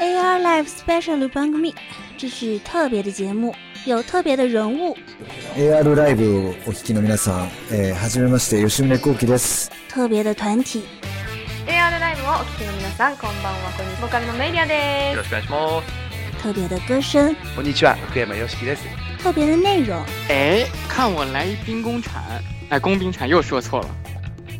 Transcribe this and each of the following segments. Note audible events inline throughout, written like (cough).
AR Live Special 番組这是特别的节目，有特别的人物。AR ライブをお聞きの皆さん、えー、はじめまして吉宗幸喜です。特别的团体， AR ライブをお聞きの皆さん、こんばんは。こんにちは。ボーカルのメイリアですよろ。しくお願いします。特别的歌声，こんにちは、福山よしきです。特别的内容。哎，看我来一兵工铲，哎，工兵铲又说错了。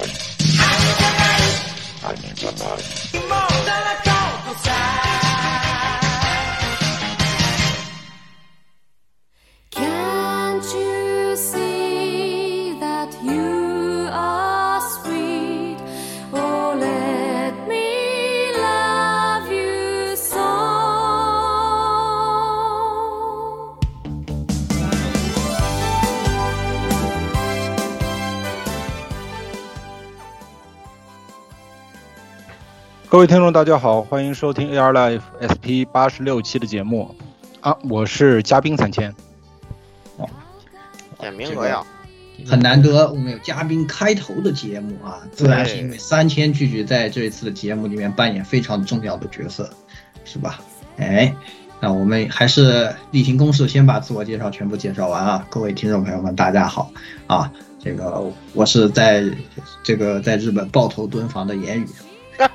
tonight. I need tonight. 各位听众，大家好，欢迎收听 AR Life SP 八十六期的节目啊，我是嘉宾三千。点名额呀很难得，我们有嘉宾开头的节目啊，自然是因为三千拒绝在这一次的节目里面扮演非常重要的角色，是吧？哎，那我们还是例行公事，先把自我介绍全部介绍完啊！各位听众朋友们，大家好啊！这个我是在这个在日本抱头蹲房的言语，(laughs)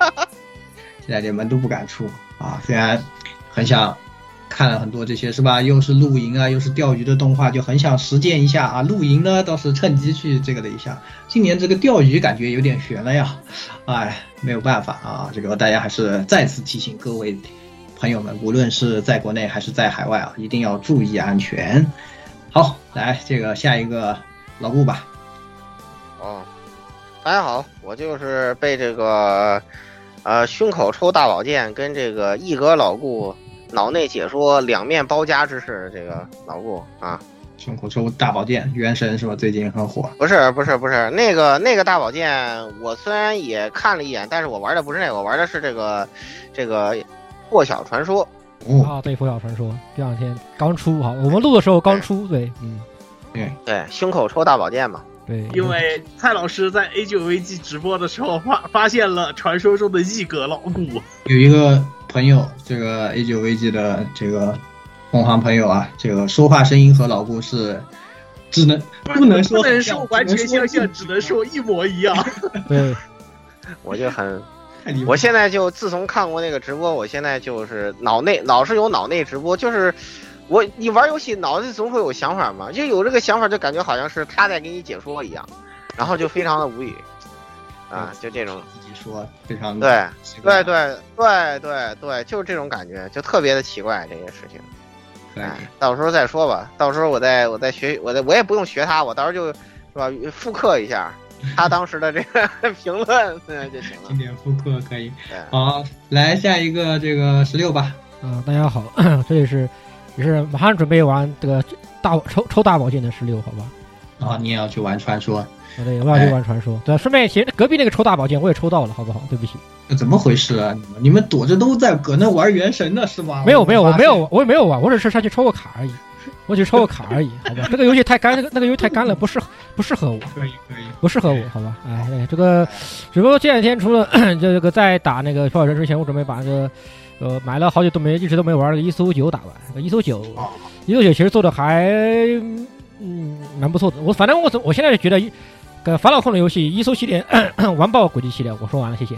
现在连门都不敢出啊！虽然很想看了很多这些是吧？又是露营啊，又是钓鱼的动画，就很想实践一下啊。露营呢倒是趁机去这个了一下，今年这个钓鱼感觉有点悬了呀，哎，没有办法啊。这个大家还是再次提醒各位朋友们，无论是在国内还是在海外啊，一定要注意安全。好，来这个下一个老顾吧。哦，大家好，我就是被这个呃胸口抽大宝剑跟这个一格老顾脑内解说两面包夹之势，这个老顾啊，胸口抽大宝剑，原神是吧？最近很火。不是不是不是那个那个大宝剑，我虽然也看了一眼，但是我玩的不是那个，我玩的是这个这个破晓传说。啊，对，破晓传说这两天刚出哈，我们录的时候刚出，对，嗯，对对，胸口抽大宝剑嘛。对，因为蔡老师在 A 九 V G 直播的时候发发现了传说中的一格老顾，有一个朋友，这个 A 九 V G 的这个同行朋友啊，这个说话声音和老顾是只能不能说不能说完全相像，只能说一模一样。(laughs) 对，我就很。我现在就自从看过那个直播，我现在就是脑内老是有脑内直播，就是我你玩游戏脑子总会有想法嘛，就有这个想法就感觉好像是他在给你解说一样，然后就非常的无语 (laughs) 啊，就这种自己说非常对对对对对对，就是这种感觉，就特别的奇怪这些事情。哎，到时候再说吧，到时候我再我再学我再我也不用学他，我到时候就是吧复刻一下。(laughs) 他当时的这个 (laughs) 评论就行了，经典复刻可以。好，来下一个这个十六吧。嗯，大家好，(clears throat) 这里是也是马上准备玩这个大抽抽大宝剑的十六，好吧？啊，你也要去玩传说？啊，对，我要去玩传说。对，顺便其实隔壁那个抽大宝剑我也抽到了，好不好？对不起。怎么回事啊？你们你们躲着都在搁那玩原神呢是吧？没有没有，我没有我也没有玩，我只是上去抽个卡而已。我只抽个卡而已，(laughs) 好吧？这个游戏太干，那个那个游戏太干了，不适合不适合我。可以可以，不适合我，好吧？哎，这个只不过这两天除了 (coughs) 这个在打那个《漂人》之前，我准备把那个呃买了好久都没一直都没玩那个《伊苏九》打完。那个《伊苏九》，《一搜九》其实做的还嗯蛮不错的。我反正我我现在就觉得，个法老控的游戏《一搜系列》(clears throat) 完爆轨迹系列，我说完了，谢谢。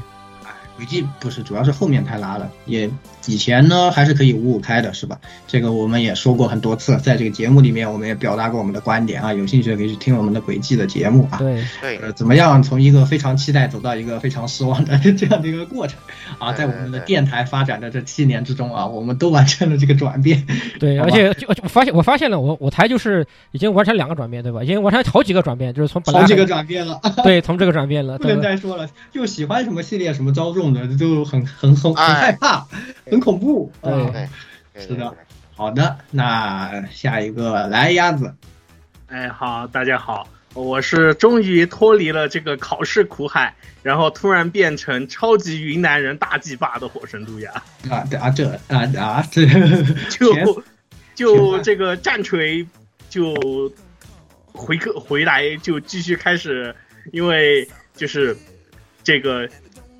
轨迹不是，主要是后面太拉了。也以前呢还是可以五五开的，是吧？这个我们也说过很多次，在这个节目里面我们也表达过我们的观点啊。有兴趣的可以去听我们的轨迹的节目啊。对对，呃，怎么样从一个非常期待走到一个非常失望的 (laughs) 这样的一个过程啊？在我们的电台发展的这七年之中啊，我们都完成了这个转变。(laughs) 对，而且就我发现我发现了，我我台就是已经完成两个转变，对吧？已经完成好几个转变，就是从本来好几个转变了。(laughs) 对，从这个转变了，不能再说了，就喜欢什么系列什么招众的，就很很很很害怕，很恐怖。对啊是的。好的，那下一个来鸭子，哎，好，大家好，我是终于脱离了这个考试苦海，然后突然变成超级云南人大祭霸的火神杜亚。啊这啊这啊啊这就就这个战锤就回客回来就继续开始，因为就是这个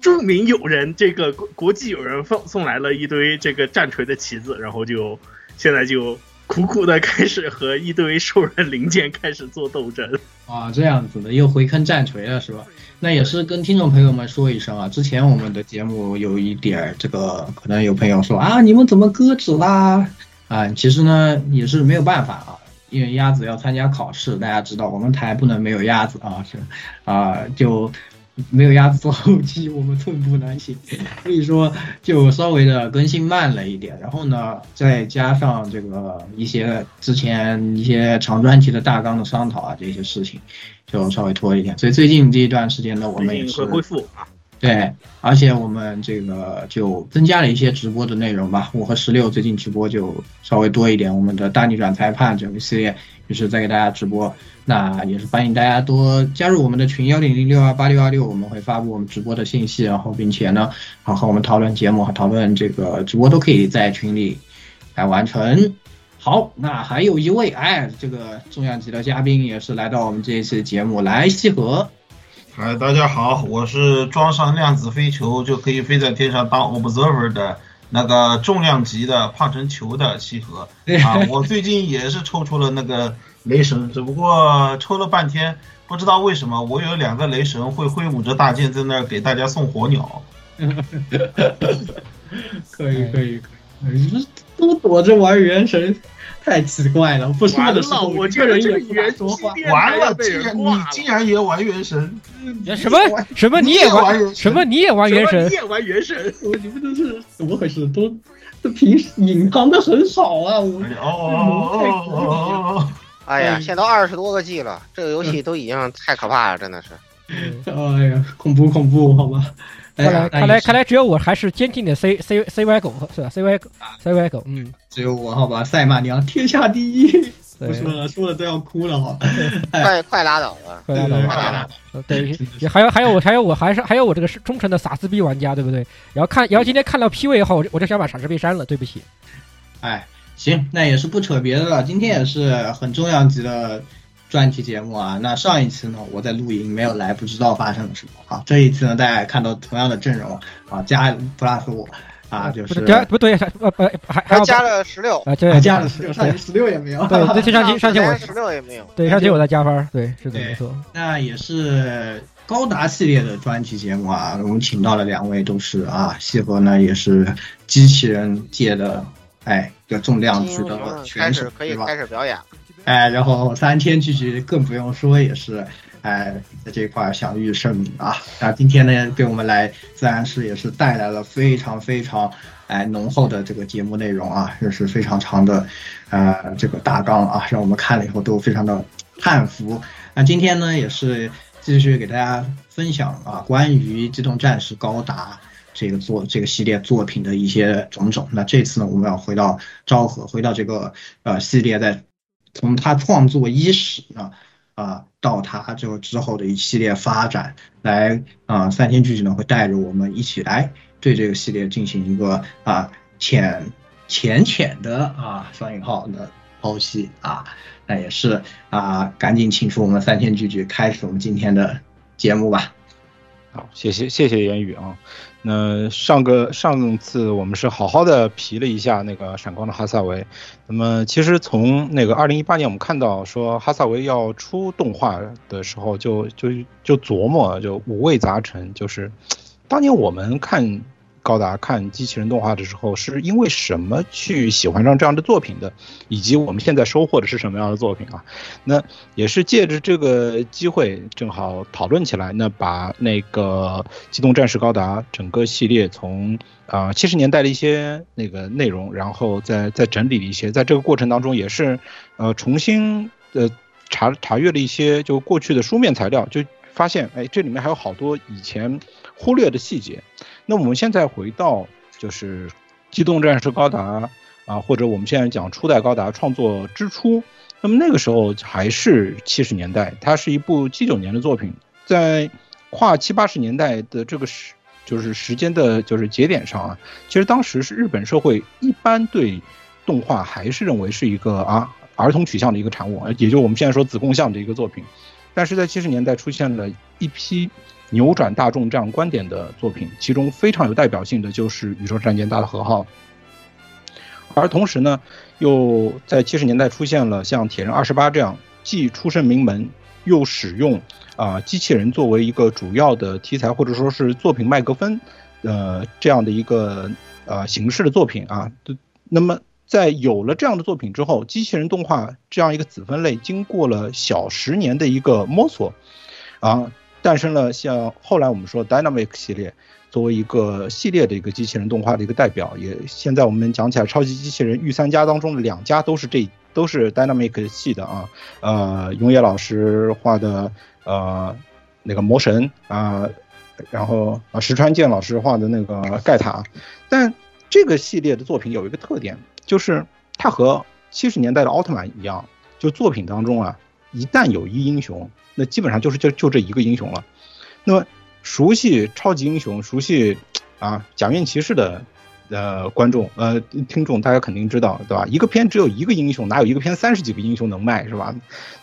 著名友人这个国际友人送送来了一堆这个战锤的旗子，然后就现在就苦苦的开始和一堆兽人零件开始做斗争。啊，这样子的又回坑战锤了是吧？那也是跟听众朋友们说一声啊，之前我们的节目有一点这个，可能有朋友说啊，你们怎么搁置啦？啊，其实呢也是没有办法啊，因为鸭子要参加考试，大家知道我们台不能没有鸭子啊，是啊，就没有鸭子做后期，我们寸步难行，(laughs) 所以说就稍微的更新慢了一点。然后呢，再加上这个一些之前一些长专题的大纲的商讨啊，这些事情就稍微拖一点。所以最近这一段时间呢，我们也是恢复啊。对，而且我们这个就增加了一些直播的内容吧。我和十六最近直播就稍微多一点，我们的大逆转裁判整个系列就是在给大家直播。那也是欢迎大家多加入我们的群幺零零六二八六二六，我们会发布我们直播的信息，然后并且呢，好和我们讨论节目和讨论这个直播都可以在群里来完成。好，那还有一位哎，这个重量级的嘉宾也是来到我们这一期节目，来西河。嗨，大家好，我是装上量子飞球就可以飞在天上当 observer 的那个重量级的胖成球的西河啊。我最近也是抽出了那个雷神，只不过抽了半天，不知道为什么我有两个雷神会挥舞着大剑在那儿给大家送火鸟。(laughs) (laughs) 可以可以可以，都躲着玩原神，太奇怪了。不说的时候，我这个人也说话。完了，竟然你竟然也玩原神？(laughs) 什么什么你也玩什么你也玩原神你？也玩原神？我你们都是怎么回事？都都平时隐藏的很少啊！我哦哦哦哦！哎呀，现在都二十多个 G 了，这个游戏都已经太可怕了，真的是。(laughs) 哎呀，恐怖恐怖，好吧。哎看来看来看来，只有我还是坚定的 C C C Y 狗是吧？C Y 狗 C Y 狗，嗯，只有我好吧？赛马娘天下第一，对不说了，说了都要哭了哈。快快拉倒吧！快拉倒快拉吧！呃对，也还有还有我还有我还是还有我这个是忠诚的傻子逼玩家，对不对？然后看然后今天看到 P 位以后，我就我就想把傻子逼删了，对不起。哎，行，那也是不扯别的了。今天也是很重量级的专题节目啊。那上一次呢，我在录音没有来，不知道发生了什么啊。这一次呢，大家也看到同样的阵容啊，加 plus 我啊，就是加不对，还呃呃还还加了十六，啊，加了十六，上期十六也没有。对，这这上 (laughs) 期上期我十六也没有。对上期我在加分，对，是的没错。那也是高达系列的专题节目啊，我们请到了两位，都是啊，西河呢也是机器人界的哎一个重量级的开选手始，可以吧？开始表演。哎，然后三天聚聚更不用说，也是哎在这块享誉盛名啊。那今天呢，给我们来自然是也是带来了非常非常哎浓厚的这个节目内容啊，也是非常长的呃这个大纲啊，让我们看了以后都非常的叹服。那今天呢，也是继续给大家分享啊关于《机动战士高达》。这个作这个系列作品的一些种种。那这次呢，我们要回到昭和，回到这个呃系列在从他创作伊始啊，啊、到他就之后的一系列发展，来啊、三千聚集呢会带着我们一起来对这个系列进行一个啊、浅浅浅的啊双引号的剖析啊，那也是啊、赶紧请出我们三千聚集，开始我们今天的节目吧。好，谢谢谢谢言语啊。那上个上次我们是好好的皮了一下那个闪光的哈萨维，那么其实从那个二零一八年我们看到说哈萨维要出动画的时候就，就就琢磨就五味杂陈，就是当年我们看高达看机器人动画的时候，是因为什么去喜欢上这样的作品的，以及我们现在收获的是什么样的作品啊？那也是借着这个机会，正好讨论起来，那把那个《机动战士高达》整个系列从啊七十年代的一些那个内容，然后再再整理了一些，在这个过程当中也是呃重新呃查查阅了一些就过去的书面材料，就发现哎这里面还有好多以前忽略的细节。那我们现在回到就是《机动战士高达》啊，或者我们现在讲初代高达创作之初，那么那个时候还是七十年代，它是一部七九年的作品，在跨七八十年代的这个时就是时间的就是节点上啊，其实当时是日本社会一般对动画还是认为是一个啊儿童取向的一个产物，也就我们现在说子贡像的一个作品，但是在七十年代出现了一批。扭转大众这样观点的作品，其中非常有代表性的就是《宇宙战舰大和号》，而同时呢，又在七十年代出现了像《铁人二十八》这样既出身名门，又使用啊机器人作为一个主要的题材或者说是作品麦克风，呃这样的一个呃形式的作品啊。那么在有了这样的作品之后，机器人动画这样一个子分类，经过了小十年的一个摸索，啊。诞生了像后来我们说 Dynamic 系列，作为一个系列的一个机器人动画的一个代表，也现在我们讲起来，超级机器人御三家当中的两家都是这都是 Dynamic 系的啊，呃，永野老师画的呃那个魔神啊，然后石川健老师画的那个盖塔，但这个系列的作品有一个特点，就是它和七十年代的奥特曼一样，就作品当中啊，一旦有一英雄。那基本上就是就就这一个英雄了。那么熟悉超级英雄、熟悉啊假面骑士的呃观众呃听众，大家肯定知道对吧？一个片只有一个英雄，哪有一个片三十几个英雄能卖是吧？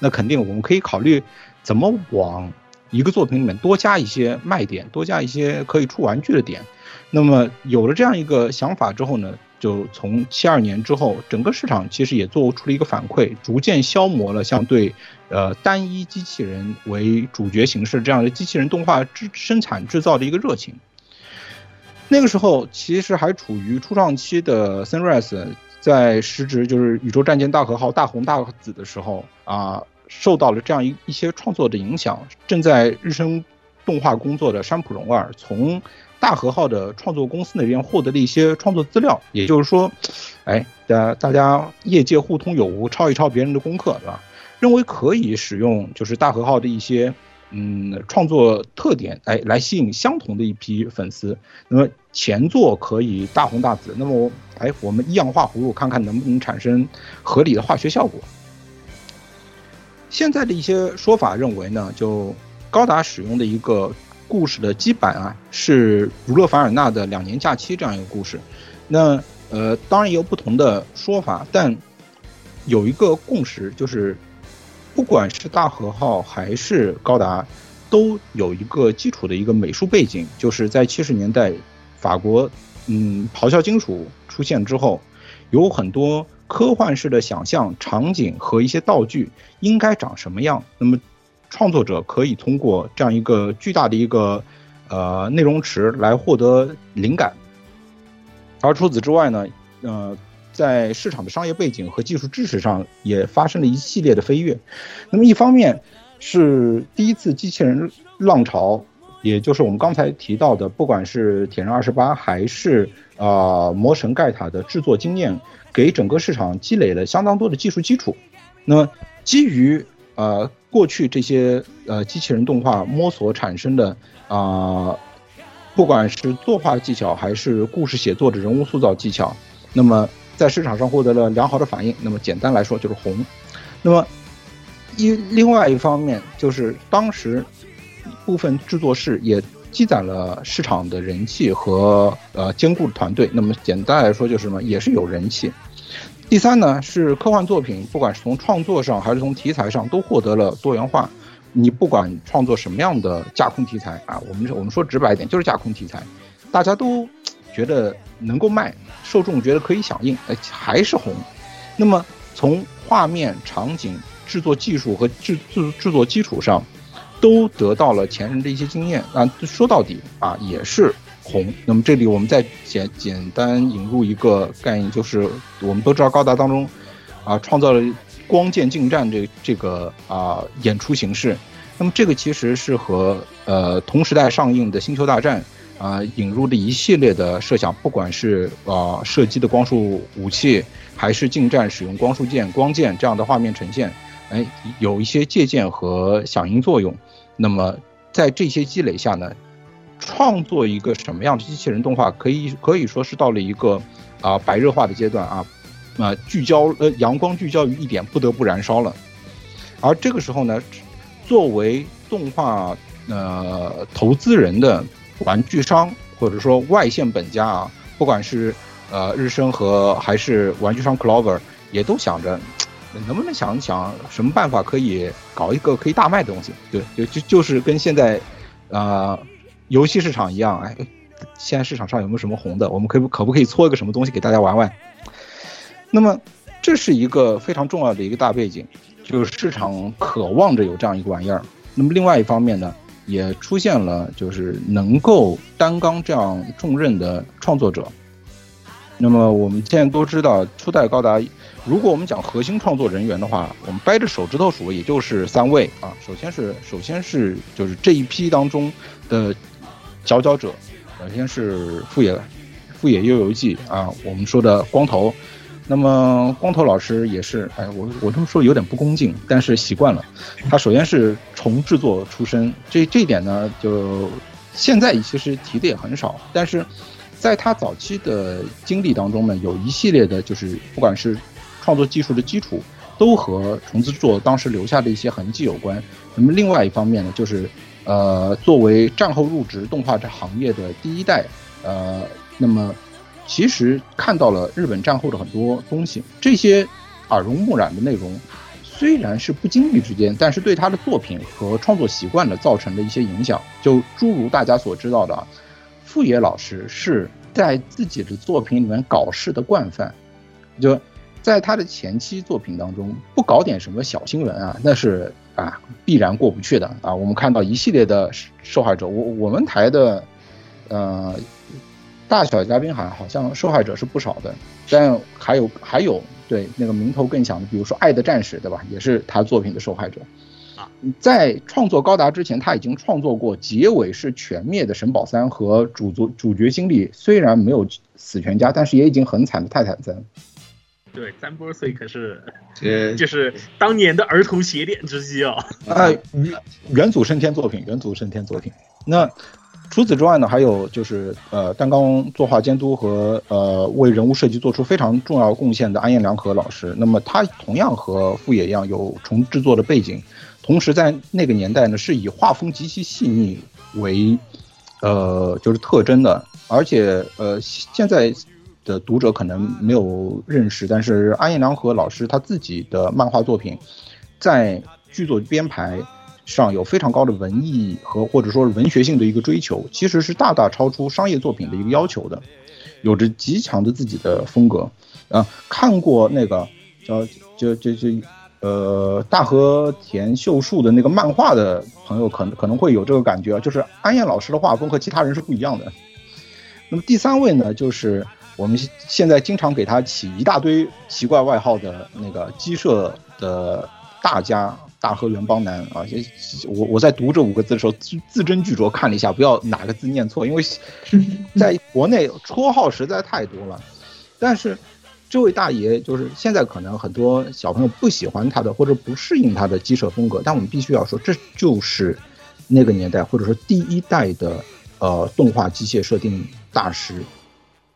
那肯定我们可以考虑怎么往一个作品里面多加一些卖点，多加一些可以出玩具的点。那么有了这样一个想法之后呢？就从七二年之后，整个市场其实也做出了一个反馈，逐渐消磨了像对，呃单一机器人为主角形式这样的机器人动画制生产制造的一个热情。那个时候其实还处于初创期的 Sunrise，在时值就是宇宙战舰大和号大红大紫的时候啊，受到了这样一一些创作的影响，正在日升动画工作的山浦荣二从。大和号的创作公司那边获得了一些创作资料，也就是说，哎，大大家业界互通有无，抄一抄别人的功课，是吧？认为可以使用就是大和号的一些嗯创作特点，哎，来吸引相同的一批粉丝。那么前作可以大红大紫，那么我哎，我们一样画葫芦，看看能不能产生合理的化学效果。现在的一些说法认为呢，就高达使用的一个。故事的基板啊，是儒勒凡尔纳的两年假期这样一个故事。那呃，当然也有不同的说法，但有一个共识，就是不管是大和号还是高达，都有一个基础的一个美术背景，就是在七十年代法国嗯咆哮金属出现之后，有很多科幻式的想象场景和一些道具应该长什么样。那么。创作者可以通过这样一个巨大的一个呃内容池来获得灵感，而除此之外呢，呃，在市场的商业背景和技术知识上也发生了一系列的飞跃。那么一方面是第一次机器人浪潮，也就是我们刚才提到的，不管是铁人二十八还是啊魔神盖塔的制作经验，给整个市场积累了相当多的技术基础。那么基于呃。过去这些呃机器人动画摸索产生的啊，不管是作画技巧还是故事写作的人物塑造技巧，那么在市场上获得了良好的反应。那么简单来说就是红。那么一另外一方面就是当时部分制作室也积攒了市场的人气和呃坚固的团队。那么简单来说就是什么，也是有人气。第三呢，是科幻作品，不管是从创作上还是从题材上，都获得了多元化。你不管创作什么样的架空题材啊，我们我们说直白一点，就是架空题材，大家都觉得能够卖，受众觉得可以响应，哎，还是红。那么从画面、场景、制作技术和制制制作基础上，都得到了前人的一些经验啊。说到底啊，也是红。那么这里我们再简简单引入一个概念，就是我们都知道高达当中啊创造了光剑近战这这个啊演出形式。那么这个其实是和呃同时代上映的《星球大战》啊引入的一系列的设想，不管是啊射击的光束武器，还是近战使用光束剑、光剑这样的画面呈现，哎，有一些借鉴和响应作用。那么在这些积累下呢，创作一个什么样的机器人动画，可以可以说是到了一个啊白热化的阶段啊，啊聚焦呃阳光聚焦于一点，不得不燃烧了。而这个时候呢。作为动画呃投资人的玩具商或者说外线本家啊，不管是呃日升和还是玩具商 Clover，也都想着能不能想一想什么办法可以搞一个可以大卖的东西。对，就就就是跟现在啊游戏市场一样，哎，现在市场上有没有什么红的？我们可不可不可以搓一个什么东西给大家玩玩？那么这是一个非常重要的一个大背景。就是市场渴望着有这样一个玩意儿，那么另外一方面呢，也出现了就是能够担纲这样重任的创作者。那么我们现在都知道，初代高达，如果我们讲核心创作人员的话，我们掰着手指头数，也就是三位啊。首先是首先是就是这一批当中的佼佼者，首先是富野富野悠游记啊，我们说的光头。那么光头老师也是，哎，我我这么说有点不恭敬，但是习惯了。他首先是虫制作出身，这这一点呢，就现在其实提的也很少。但是在他早期的经历当中呢，有一系列的，就是不管是创作技术的基础，都和重制作当时留下的一些痕迹有关。那么另外一方面呢，就是呃，作为战后入职动画这行业的第一代，呃，那么。其实看到了日本战后的很多东西，这些耳濡目染的内容，虽然是不经意之间，但是对他的作品和创作习惯的造成的一些影响。就诸如大家所知道的，富野老师是在自己的作品里面搞事的惯犯，就在他的前期作品当中，不搞点什么小新闻啊，那是啊必然过不去的啊。我们看到一系列的受害者，我我们台的，呃。大小嘉宾好好像受害者是不少的，但还有还有对那个名头更响的，比如说《爱的战士》，对吧？也是他作品的受害者。啊，在创作高达之前，他已经创作过结尾是全灭的神宝三和主主主角经历虽然没有死全家，但是也已经很惨的泰坦三。对，三波岁可是 (laughs) 呃，就是当年的儿童邪典之一啊。啊，元祖升天作品，元祖升天作品。那。除此之外呢，还有就是呃，单刚作画监督和呃为人物设计做出非常重要贡献的安彦良和老师。那么他同样和富野一样有重制作的背景，同时在那个年代呢是以画风极其细腻为呃就是特征的。而且呃现在的读者可能没有认识，但是安彦良和老师他自己的漫画作品在剧作编排。上有非常高的文艺和或者说文学性的一个追求，其实是大大超出商业作品的一个要求的，有着极强的自己的风格。啊，看过那个叫就就就呃大和田秀树的那个漫画的朋友，可能可能会有这个感觉，就是安彦老师的画风和其他人是不一样的。那么第三位呢，就是我们现在经常给他起一大堆奇怪外号的那个鸡舍的大家。大和原邦男啊，我我在读这五个字的时候字字斟句酌看了一下，不要哪个字念错，因为在国内绰号实在太多了。但是这位大爷就是现在可能很多小朋友不喜欢他的或者不适应他的鸡舍风格，但我们必须要说，这就是那个年代或者说第一代的呃动画机械设定大师。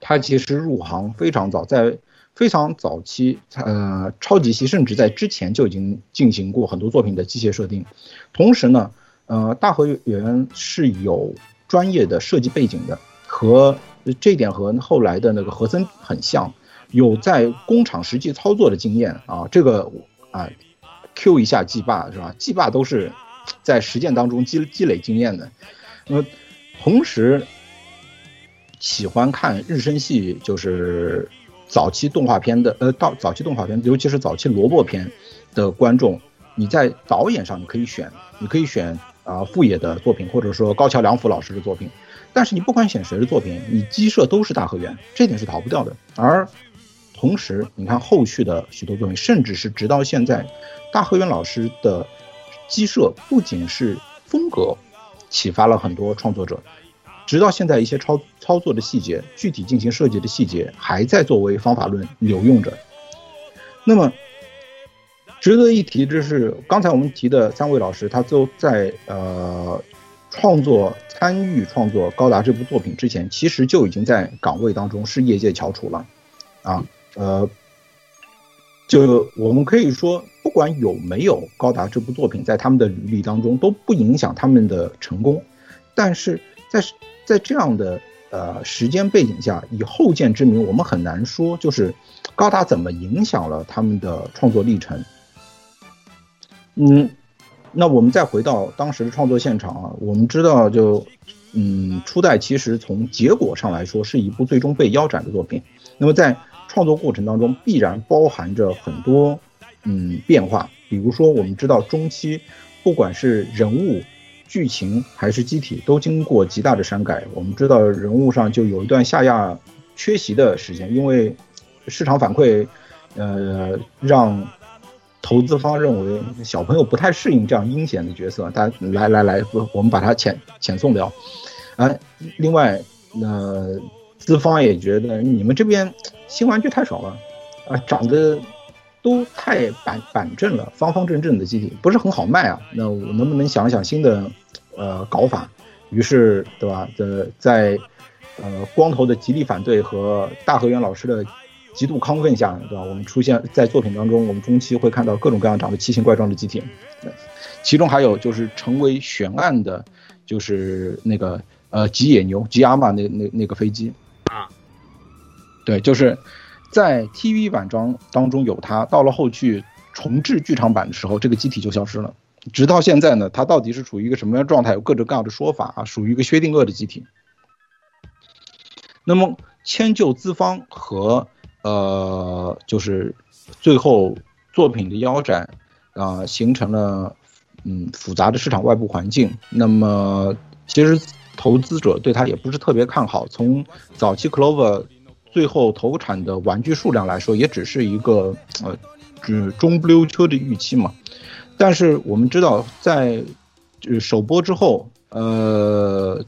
他其实入行非常早，在。非常早期，呃，超级系甚至在之前就已经进行过很多作品的机械设定。同时呢，呃，大和原是有专业的设计背景的，和这点和后来的那个和森很像，有在工厂实际操作的经验啊。这个啊，Q 一下 G 霸是吧？G 霸都是在实践当中积积累经验的。那么，同时喜欢看日升系就是。早期动画片的，呃，到早期动画片，尤其是早期萝卜片的观众，你在导演上你可以选，你可以选啊富野的作品，或者说高桥良辅老师的作品。但是你不管选谁的作品，你鸡舍都是大河原，这点是逃不掉的。而同时，你看后续的许多作品，甚至是直到现在，大河原老师的鸡舍不仅是风格启发了很多创作者，直到现在一些操操作的细节、具体进行设计的细节，还在作为方法论留用着。那么值得一提的是，刚才我们提的三位老师，他都在呃创作。参与创作《高达》这部作品之前，其实就已经在岗位当中是业界翘楚了，啊，呃，就我们可以说，不管有没有《高达》这部作品在他们的履历当中，都不影响他们的成功。但是在在这样的呃时间背景下，以后见之明，我们很难说就是《高达》怎么影响了他们的创作历程。嗯。那我们再回到当时的创作现场啊，我们知道就，嗯，初代其实从结果上来说是一部最终被腰斩的作品。那么在创作过程当中，必然包含着很多嗯变化。比如说，我们知道中期不管是人物、剧情还是机体，都经过极大的删改。我们知道人物上就有一段夏亚缺席的时间，因为市场反馈，呃，让。投资方认为小朋友不太适应这样阴险的角色，他来来来，我们把他遣遣送掉。啊，另外，那资方也觉得你们这边新玩具太少了，啊，长得都太板板正了，方方正正的机体不是很好卖啊。那我能不能想想新的呃搞法？于是，对吧？的在呃光头的极力反对和大河原老师的。极度亢奋下，对吧？我们出现在作品当中，我们中期会看到各种各样长得奇形怪状的机体，其中还有就是成为悬案的，就是那个呃吉野牛吉阿玛那那那个飞机啊，对，就是在 TV 版装当中有它，到了后续重置剧场版的时候，这个机体就消失了，直到现在呢，它到底是处于一个什么样状态，有各种各样的说法啊，属于一个薛定谔的机体。那么迁就资方和。呃，就是最后作品的腰斩啊，形成了嗯复杂的市场外部环境。那么其实投资者对它也不是特别看好。从早期 Clover 最后投产的玩具数量来说，也只是一个呃，是中不溜秋的预期嘛。但是我们知道，在首播之后，呃。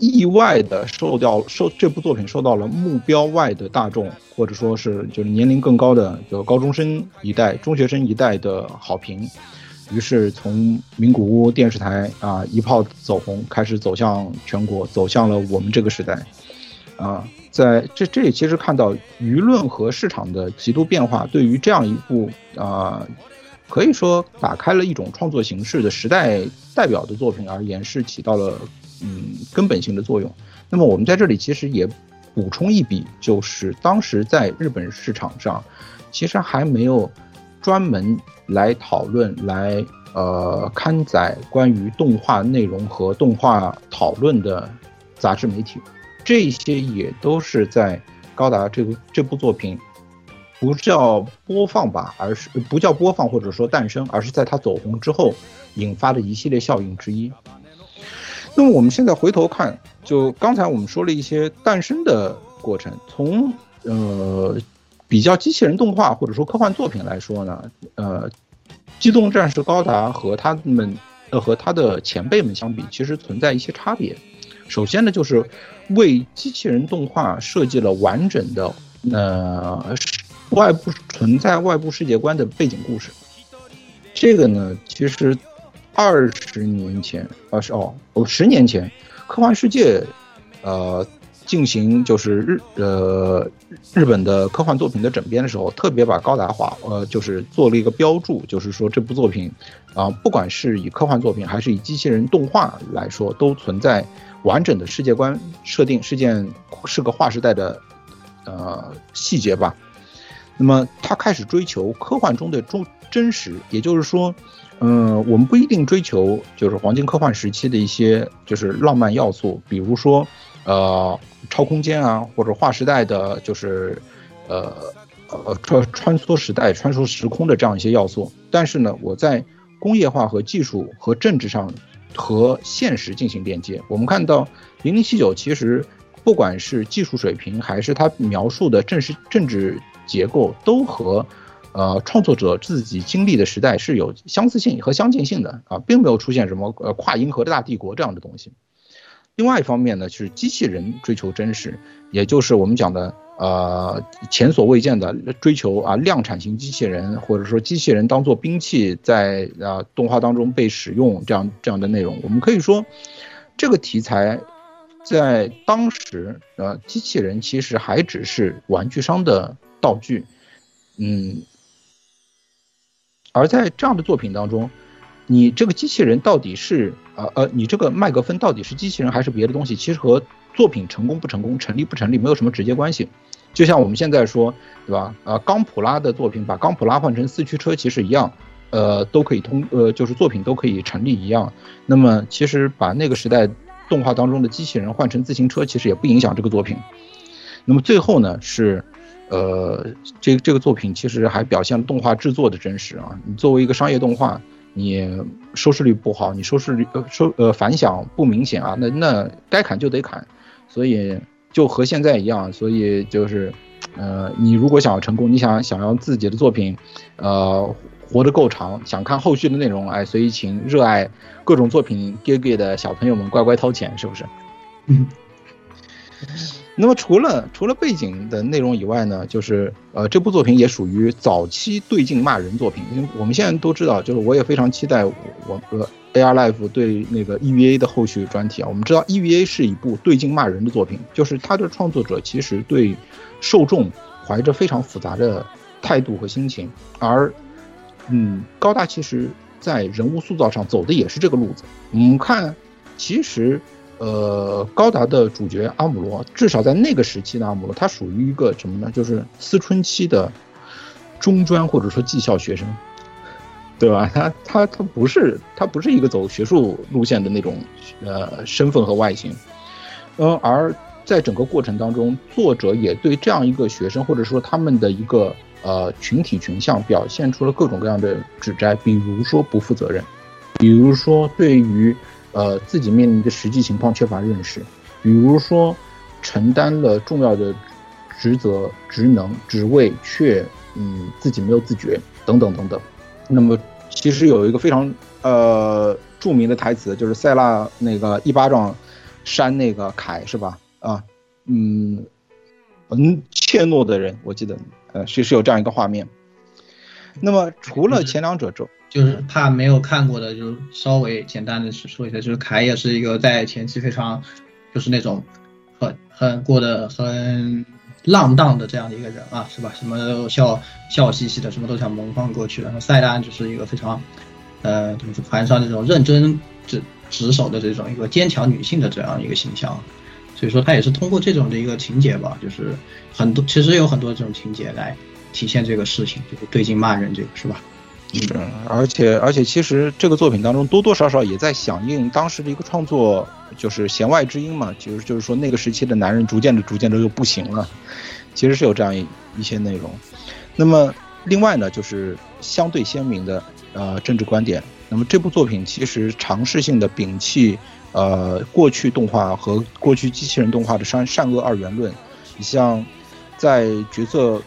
意外的受到受这部作品受到了目标外的大众，或者说是就是年龄更高的就高中生一代、中学生一代的好评，于是从名古屋电视台啊一炮走红，开始走向全国，走向了我们这个时代，啊，在这这里其实看到舆论和市场的极度变化，对于这样一部啊可以说打开了一种创作形式的时代代表的作品而言，是起到了。嗯，根本性的作用。那么我们在这里其实也补充一笔，就是当时在日本市场上，其实还没有专门来讨论、来呃刊载关于动画内容和动画讨论的杂志媒体。这些也都是在高达这个这部作品不叫播放吧，而是不叫播放或者说诞生，而是在它走红之后引发的一系列效应之一。那么我们现在回头看，就刚才我们说了一些诞生的过程，从呃比较机器人动画或者说科幻作品来说呢，呃，机动战士高达和他们呃和他的前辈们相比，其实存在一些差别。首先呢，就是为机器人动画设计了完整的呃外部存在外部世界观的背景故事。这个呢，其实。二十年前，呃是哦，哦十年前，科幻世界，呃，进行就是日呃日本的科幻作品的整编的时候，特别把高达化，呃，就是做了一个标注，就是说这部作品，啊，不管是以科幻作品还是以机器人动画来说，都存在完整的世界观设定，是件是个划时代的呃细节吧。那么他开始追求科幻中的中真实，也就是说。嗯，我们不一定追求就是黄金科幻时期的一些就是浪漫要素，比如说，呃，超空间啊，或者划时代的，就是，呃，呃穿穿梭时代、穿梭时空的这样一些要素。但是呢，我在工业化和技术和政治上和现实进行链接。我们看到零零七九其实不管是技术水平，还是它描述的政治政治结构，都和呃创作者自己经历的时代是有相似性和相近性的啊，并没有出现什么呃跨银河的大帝国这样的东西。另外一方面呢，是机器人追求真实，也就是我们讲的呃前所未见的追求啊量产型机器人，或者说机器人当做兵器在啊动画当中被使用这样这样的内容。我们可以说，这个题材在当时呃机器人其实还只是玩具商的道具，嗯，而在这样的作品当中。你这个机器人到底是呃呃，你这个麦格芬到底是机器人还是别的东西？其实和作品成功不成功、成立不成立没有什么直接关系。就像我们现在说，对吧？呃，钢普拉的作品把钢普拉换成四驱车其实一样，呃，都可以通呃，就是作品都可以成立一样。那么其实把那个时代动画当中的机器人换成自行车，其实也不影响这个作品。那么最后呢是，呃，这这个作品其实还表现了动画制作的真实啊。你作为一个商业动画。你收视率不好，你收视率呃收呃反响不明显啊，那那该砍就得砍，所以就和现在一样，所以就是，呃，你如果想要成功，你想想要自己的作品，呃，活得够长，想看后续的内容，哎，所以请热爱各种作品 gay gay 的小朋友们乖乖掏钱，是不是？嗯。那么除了除了背景的内容以外呢，就是呃这部作品也属于早期对镜骂人作品。因为我们现在都知道，就是我也非常期待我呃 AR Life 对那个 EVA 的后续专题啊。我们知道 EVA 是一部对镜骂人的作品，就是它的创作者其实对受众怀着非常复杂的态度和心情，而嗯高大其实在人物塑造上走的也是这个路子。我们看，其实。呃，高达的主角阿姆罗，至少在那个时期的阿姆罗，他属于一个什么呢？就是思春期的中专或者说技校学生，对吧？他他他不是他不是一个走学术路线的那种呃身份和外形，呃，而在整个过程当中，作者也对这样一个学生或者说他们的一个呃群体群像表现出了各种各样的指摘，比如说不负责任，比如说对于。呃，自己面临的实际情况缺乏认识，比如说承担了重要的职责、职能、职位，却嗯自己没有自觉，等等等等。那么其实有一个非常呃著名的台词，就是塞拉那个一巴掌扇那个凯是吧？啊，嗯嗯，怯懦的人，我记得呃是是有这样一个画面。那么除了前两者之外就是怕没有看过的，就稍微简单的说一下，就是凯也是一个在前期非常，就是那种很很过得很浪荡的这样的一个人啊，是吧？什么都笑笑嘻嘻的，什么都想蒙混过去。然后塞丹就是一个非常，呃，怎么说，含上这种认真执执守的这种一个坚强女性的这样一个形象。所以说他也是通过这种的一个情节吧，就是很多其实有很多这种情节来体现这个事情，就是对镜骂人这个是吧？是，而且而且，其实这个作品当中多多少少也在响应当时的一个创作，就是弦外之音嘛，就是就是说那个时期的男人逐渐的逐渐的又不行了，其实是有这样一一些内容。那么另外呢，就是相对鲜明的呃政治观点。那么这部作品其实尝试性的摒弃呃过去动画和过去机器人动画的善善恶二元论，你像在角色。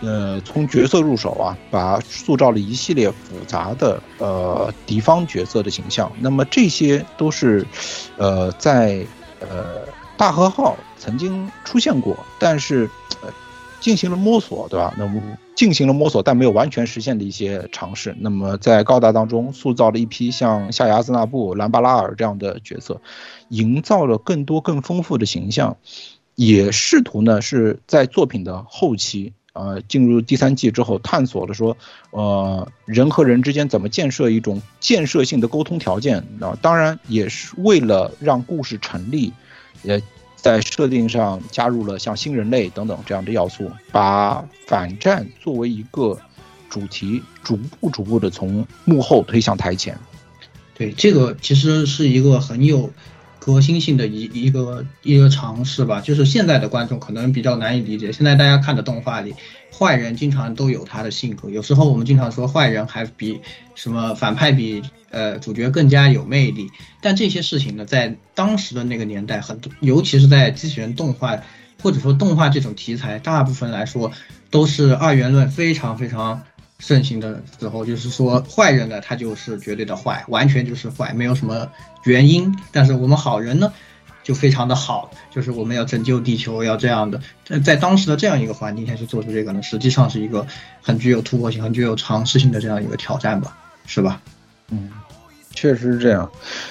呃，从角色入手啊，把塑造了一系列复杂的呃敌方角色的形象。那么这些都是，呃，在呃大和号曾经出现过，但是呃进行了摸索，对吧？那么进行了摸索，但没有完全实现的一些尝试。那么在高达当中塑造了一批像夏亚兹纳布、兰巴拉尔这样的角色，营造了更多更丰富的形象，也试图呢是在作品的后期。呃，进入第三季之后，探索了说，呃，人和人之间怎么建设一种建设性的沟通条件啊？当然也是为了让故事成立，也在设定上加入了像新人类等等这样的要素，把反战作为一个主题，逐步逐步的从幕后推向台前。对，这个其实是一个很有革新性的一一个一个尝试吧。就是现在的观众可能比较难以理解，现在大家看的动画里，坏人经常都有他的性格，有时候我们经常说坏人还比什么反派比呃主角更加有魅力，但这些事情呢，在当时的那个年代，很多尤其是在机器人动画或者说动画这种题材，大部分来说都是二元论非常非常盛行的时候，就是说坏人呢，他就是绝对的坏，完全就是坏，没有什么原因。但是我们好人呢，就非常的好，就是我们要拯救地球，要这样的。在在当时的这样一个环境下去做出这个呢，实际上是一个很具有突破性、很具有尝试性的这样一个挑战吧，是吧？嗯，确实是这样。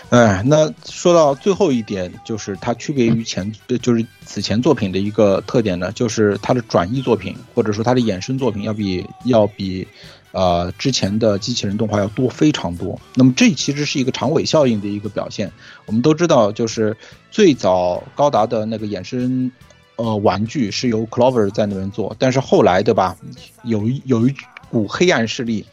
哎，那说到最后一点，就是它区别于前，呃就是此前作品的一个特点呢，就是它的转译作品或者说它的衍生作品要比要比，呃之前的机器人动画要多非常多。那么这其实是一个长尾效应的一个表现。我们都知道，就是最早高达的那个衍生。呃，玩具是由 Clover 在那边做，但是后来对吧，有一有一股黑暗势力，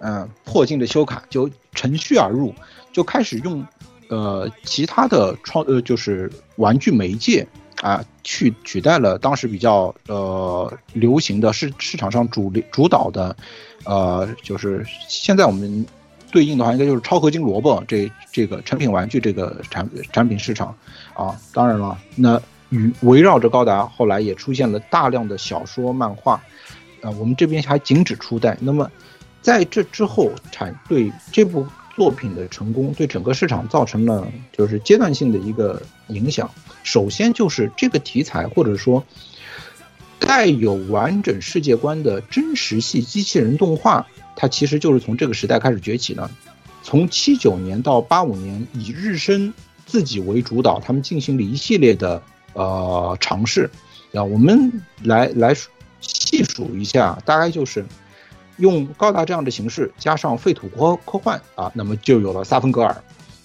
呃，破镜的修卡就乘虚而入，就开始用呃其他的创呃就是玩具媒介啊，去取代了当时比较呃流行的市市场上主力主导的，呃就是现在我们对应的话应该就是超合金萝卜这这个成品玩具这个产产品市场啊，当然了那。与围绕着高达，后来也出现了大量的小说、漫画，啊，我们这边还仅止初代。那么，在这之后，产对这部作品的成功，对整个市场造成了就是阶段性的一个影响。首先就是这个题材，或者说带有完整世界观的真实系机器人动画，它其实就是从这个时代开始崛起的。从七九年到八五年，以日升自己为主导，他们进行了一系列的。呃，尝试，啊，我们来来细数一下，大概就是用高达这样的形式加上废土科科幻啊，那么就有了萨芬格尔；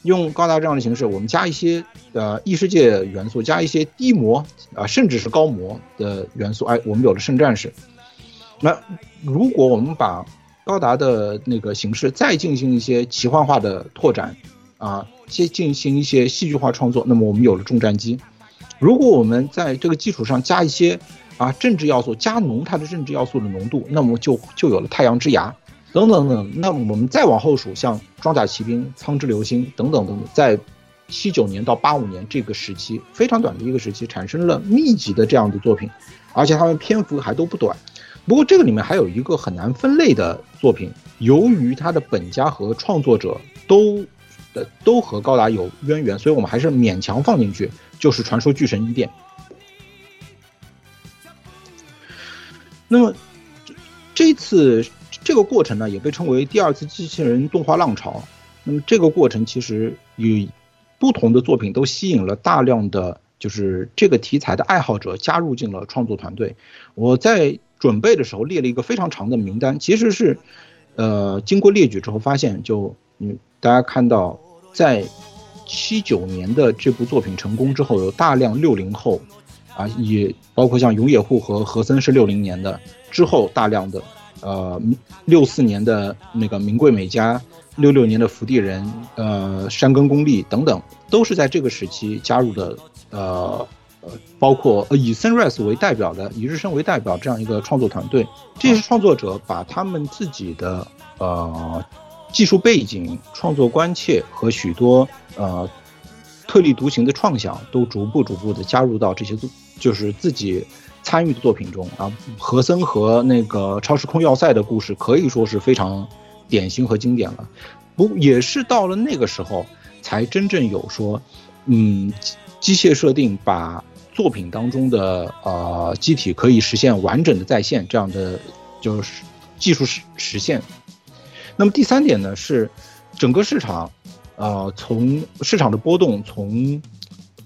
用高达这样的形式，我们加一些呃异世界元素，加一些低魔啊，甚至是高魔的元素，哎，我们有了圣战士。那如果我们把高达的那个形式再进行一些奇幻化的拓展啊，先进行一些戏剧化创作，那么我们有了重战机。如果我们在这个基础上加一些啊政治要素，加浓它的政治要素的浓度，那么就就有了太阳之牙等等等。那么我们再往后数，像装甲骑兵、苍之流星等等等等，在七九年到八五年这个时期非常短的一个时期，产生了密集的这样的作品，而且它们篇幅还都不短。不过这个里面还有一个很难分类的作品，由于它的本家和创作者都的都和高达有渊源，所以我们还是勉强放进去。就是传说巨神伊甸。那么，这这次这个过程呢，也被称为第二次机器人动画浪潮。那么，这个过程其实与不同的作品都吸引了大量的就是这个题材的爱好者加入进了创作团队。我在准备的时候列了一个非常长的名单，其实是呃经过列举之后发现，就嗯大家看到在。七九年的这部作品成功之后，有大量六零后，啊，也包括像永野户和和森是六零年的，之后大量的，呃，六四年的那个名贵美家，六六年的福地人，呃，山根公立等等，都是在这个时期加入的，呃呃，包括以 Sunrise 为代表的，以日升为代表这样一个创作团队，这些创作者把他们自己的呃技术背景、创作关切和许多。呃，特立独行的创想都逐步逐步的加入到这些作，就是自己参与的作品中啊。和森和那个超时空要塞的故事可以说是非常典型和经典了。不，也是到了那个时候，才真正有说，嗯，机械设定把作品当中的呃机体可以实现完整的再现这样的就是技术实实现。那么第三点呢是整个市场。呃，从市场的波动从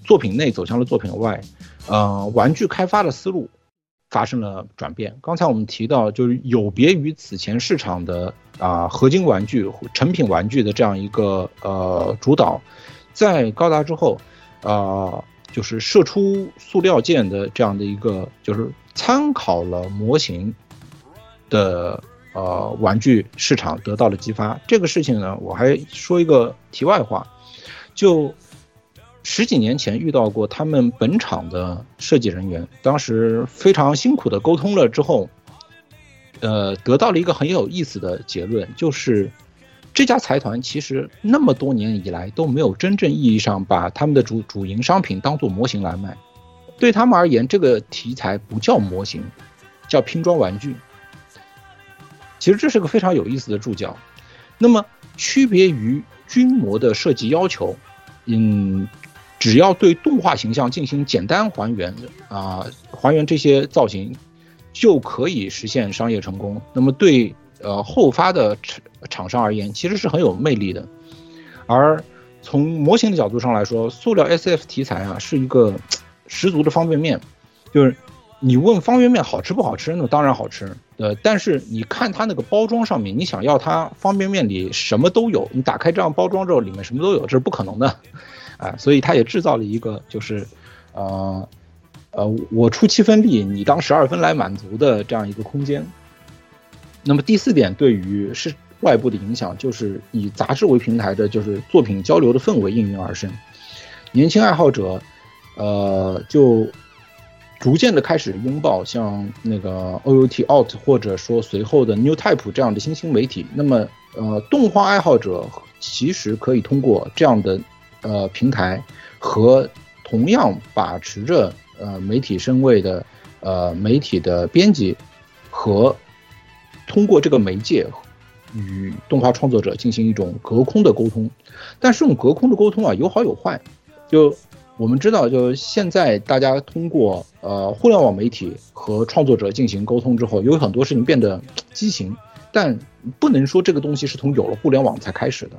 作品内走向了作品外，呃，玩具开发的思路发生了转变。刚才我们提到，就是有别于此前市场的啊合金玩具、成品玩具的这样一个呃主导，在高达之后，呃，就是射出塑料件的这样的一个，就是参考了模型的。呃，玩具市场得到了激发。这个事情呢，我还说一个题外话，就十几年前遇到过他们本厂的设计人员，当时非常辛苦的沟通了之后，呃，得到了一个很有意思的结论，就是这家财团其实那么多年以来都没有真正意义上把他们的主主营商品当做模型来卖，对他们而言，这个题材不叫模型，叫拼装玩具。其实这是个非常有意思的注脚。那么区别于军模的设计要求，嗯，只要对动画形象进行简单还原啊，还原这些造型，就可以实现商业成功。那么对呃后发的厂厂商而言，其实是很有魅力的。而从模型的角度上来说，塑料 SF 题材啊是一个 (tsk) 十足的方便面，就是你问方便面好吃不好吃，那当然好吃。呃，但是你看它那个包装上面，你想要它方便面里什么都有，你打开这样包装之后，里面什么都有，这是不可能的，(laughs) 啊，所以它也制造了一个就是，呃，呃，我出七分力，你当十二分来满足的这样一个空间。那么第四点，对于是外部的影响，就是以杂志为平台的，就是作品交流的氛围应运而生，年轻爱好者，呃，就。逐渐的开始拥抱像那个 OUT Out 或者说随后的 New Type 这样的新兴媒体。那么，呃，动画爱好者其实可以通过这样的呃平台和同样把持着呃媒体身位的呃媒体的编辑和通过这个媒介与动画创作者进行一种隔空的沟通。但是，这种隔空的沟通啊，有好有坏，就。我们知道，就现在大家通过呃互联网媒体和创作者进行沟通之后，有很多事情变得畸形，但不能说这个东西是从有了互联网才开始的。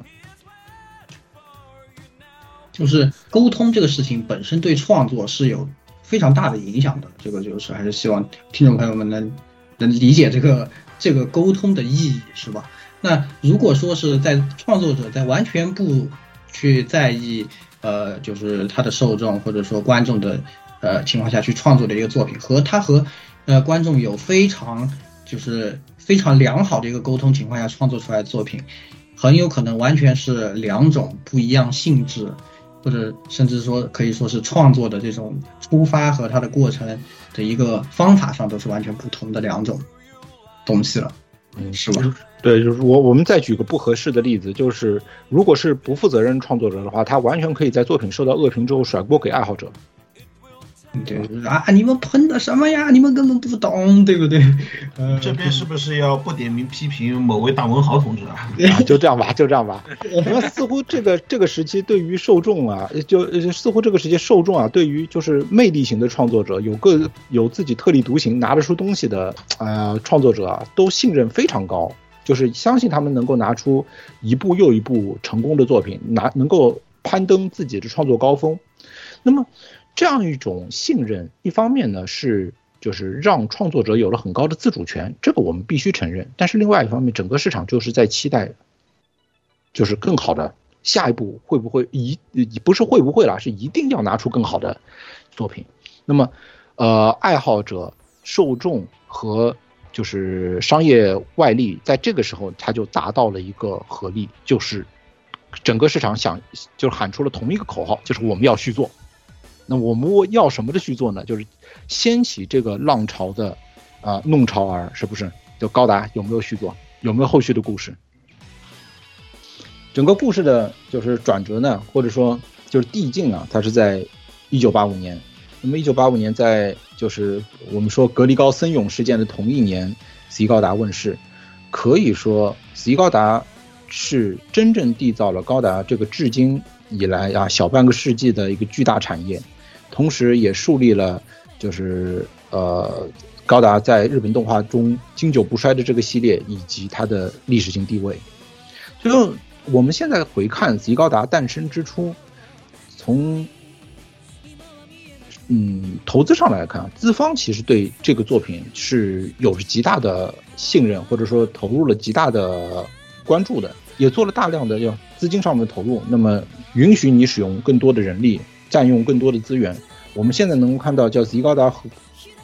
就是沟通这个事情本身对创作是有非常大的影响的，这个就是还是希望听众朋友们能能理解这个这个沟通的意义，是吧？那如果说是在创作者在完全不去在意。呃，就是他的受众或者说观众的呃情况下去创作的一个作品，和他和呃观众有非常就是非常良好的一个沟通情况下创作出来的作品，很有可能完全是两种不一样性质，或者甚至说可以说是创作的这种出发和它的过程的一个方法上都是完全不同的两种东西了，嗯，是吧？对，就是我我们再举个不合适的例子，就是如果是不负责任创作者的话，他完全可以在作品受到恶评之后甩锅给爱好者。对啊，你们喷的什么呀？你们根本不懂，对不对？这边是不是要不点名批评某位大文豪同志啊？就这样吧，就这样吧。(laughs) 因为似乎这个这个时期对于受众啊，就似乎这个时期受众啊，对于就是魅力型的创作者，有个有自己特立独行、拿得出东西的啊创作者啊，都信任非常高。就是相信他们能够拿出一部又一部成功的作品，拿能够攀登自己的创作高峰。那么，这样一种信任，一方面呢是就是让创作者有了很高的自主权，这个我们必须承认。但是另外一方面，整个市场就是在期待，就是更好的下一步会不会一不是会不会啦，是一定要拿出更好的作品。那么，呃，爱好者、受众和。就是商业外力在这个时候，它就达到了一个合力，就是整个市场想就喊出了同一个口号，就是我们要续作。那我们要什么的续作呢？就是掀起这个浪潮的啊弄潮儿，是不是？就高达有没有续作？有没有后续的故事？整个故事的就是转折呢，或者说就是递进啊，它是在一九八五年。那么，一九八五年，在就是我们说格里高森勇事件的同一年，C 高达问世，可以说 C 高达是真正缔造了高达这个至今以来啊小半个世纪的一个巨大产业，同时也树立了就是呃高达在日本动画中经久不衰的这个系列以及它的历史性地位。就我们现在回看 C 高达诞生之初，从嗯，投资上来看，资方其实对这个作品是有着极大的信任，或者说投入了极大的关注的，也做了大量的要资金上面的投入。那么，允许你使用更多的人力，占用更多的资源。我们现在能够看到，叫 Z 高达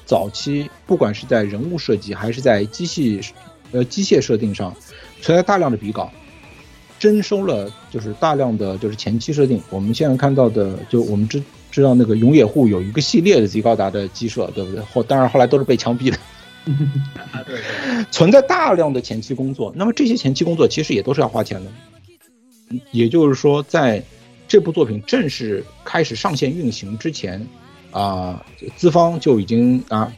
早期，不管是在人物设计还是在机器呃机械设定上，存在大量的比稿。征收了就是大量的就是前期设定。我们现在看到的，就我们知知道那个永野户有一个系列的极高达的机设，对不对？后当然后来都是被枪毙的。对，存在大量的前期工作，那么这些前期工作其实也都是要花钱的。也就是说，在这部作品正式开始上线运行之前，啊、资方就已经啊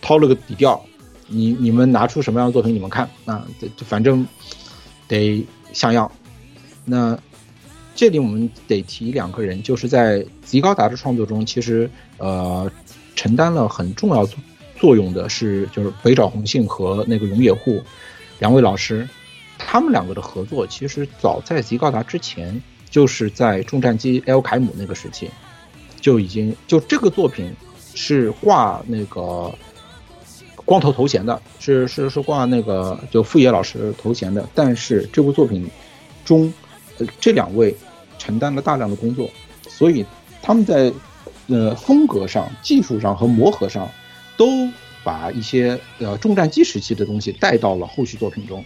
掏了个底调，你你们拿出什么样的作品，你们看啊，反正得像样。那这里我们得提两个人，就是在极高达的创作中，其实呃承担了很重要作用的是，就是北沼弘信和那个永野户。两位老师，他们两个的合作，其实早在极高达之前，就是在重战机 L 凯姆那个时期，就已经就这个作品是挂那个光头头衔的，是是是挂那个就富野老师头衔的，但是这部作品中，呃这两位承担了大量的工作，所以他们在呃风格上、技术上和磨合上，都把一些呃重战机时期的东西带到了后续作品中。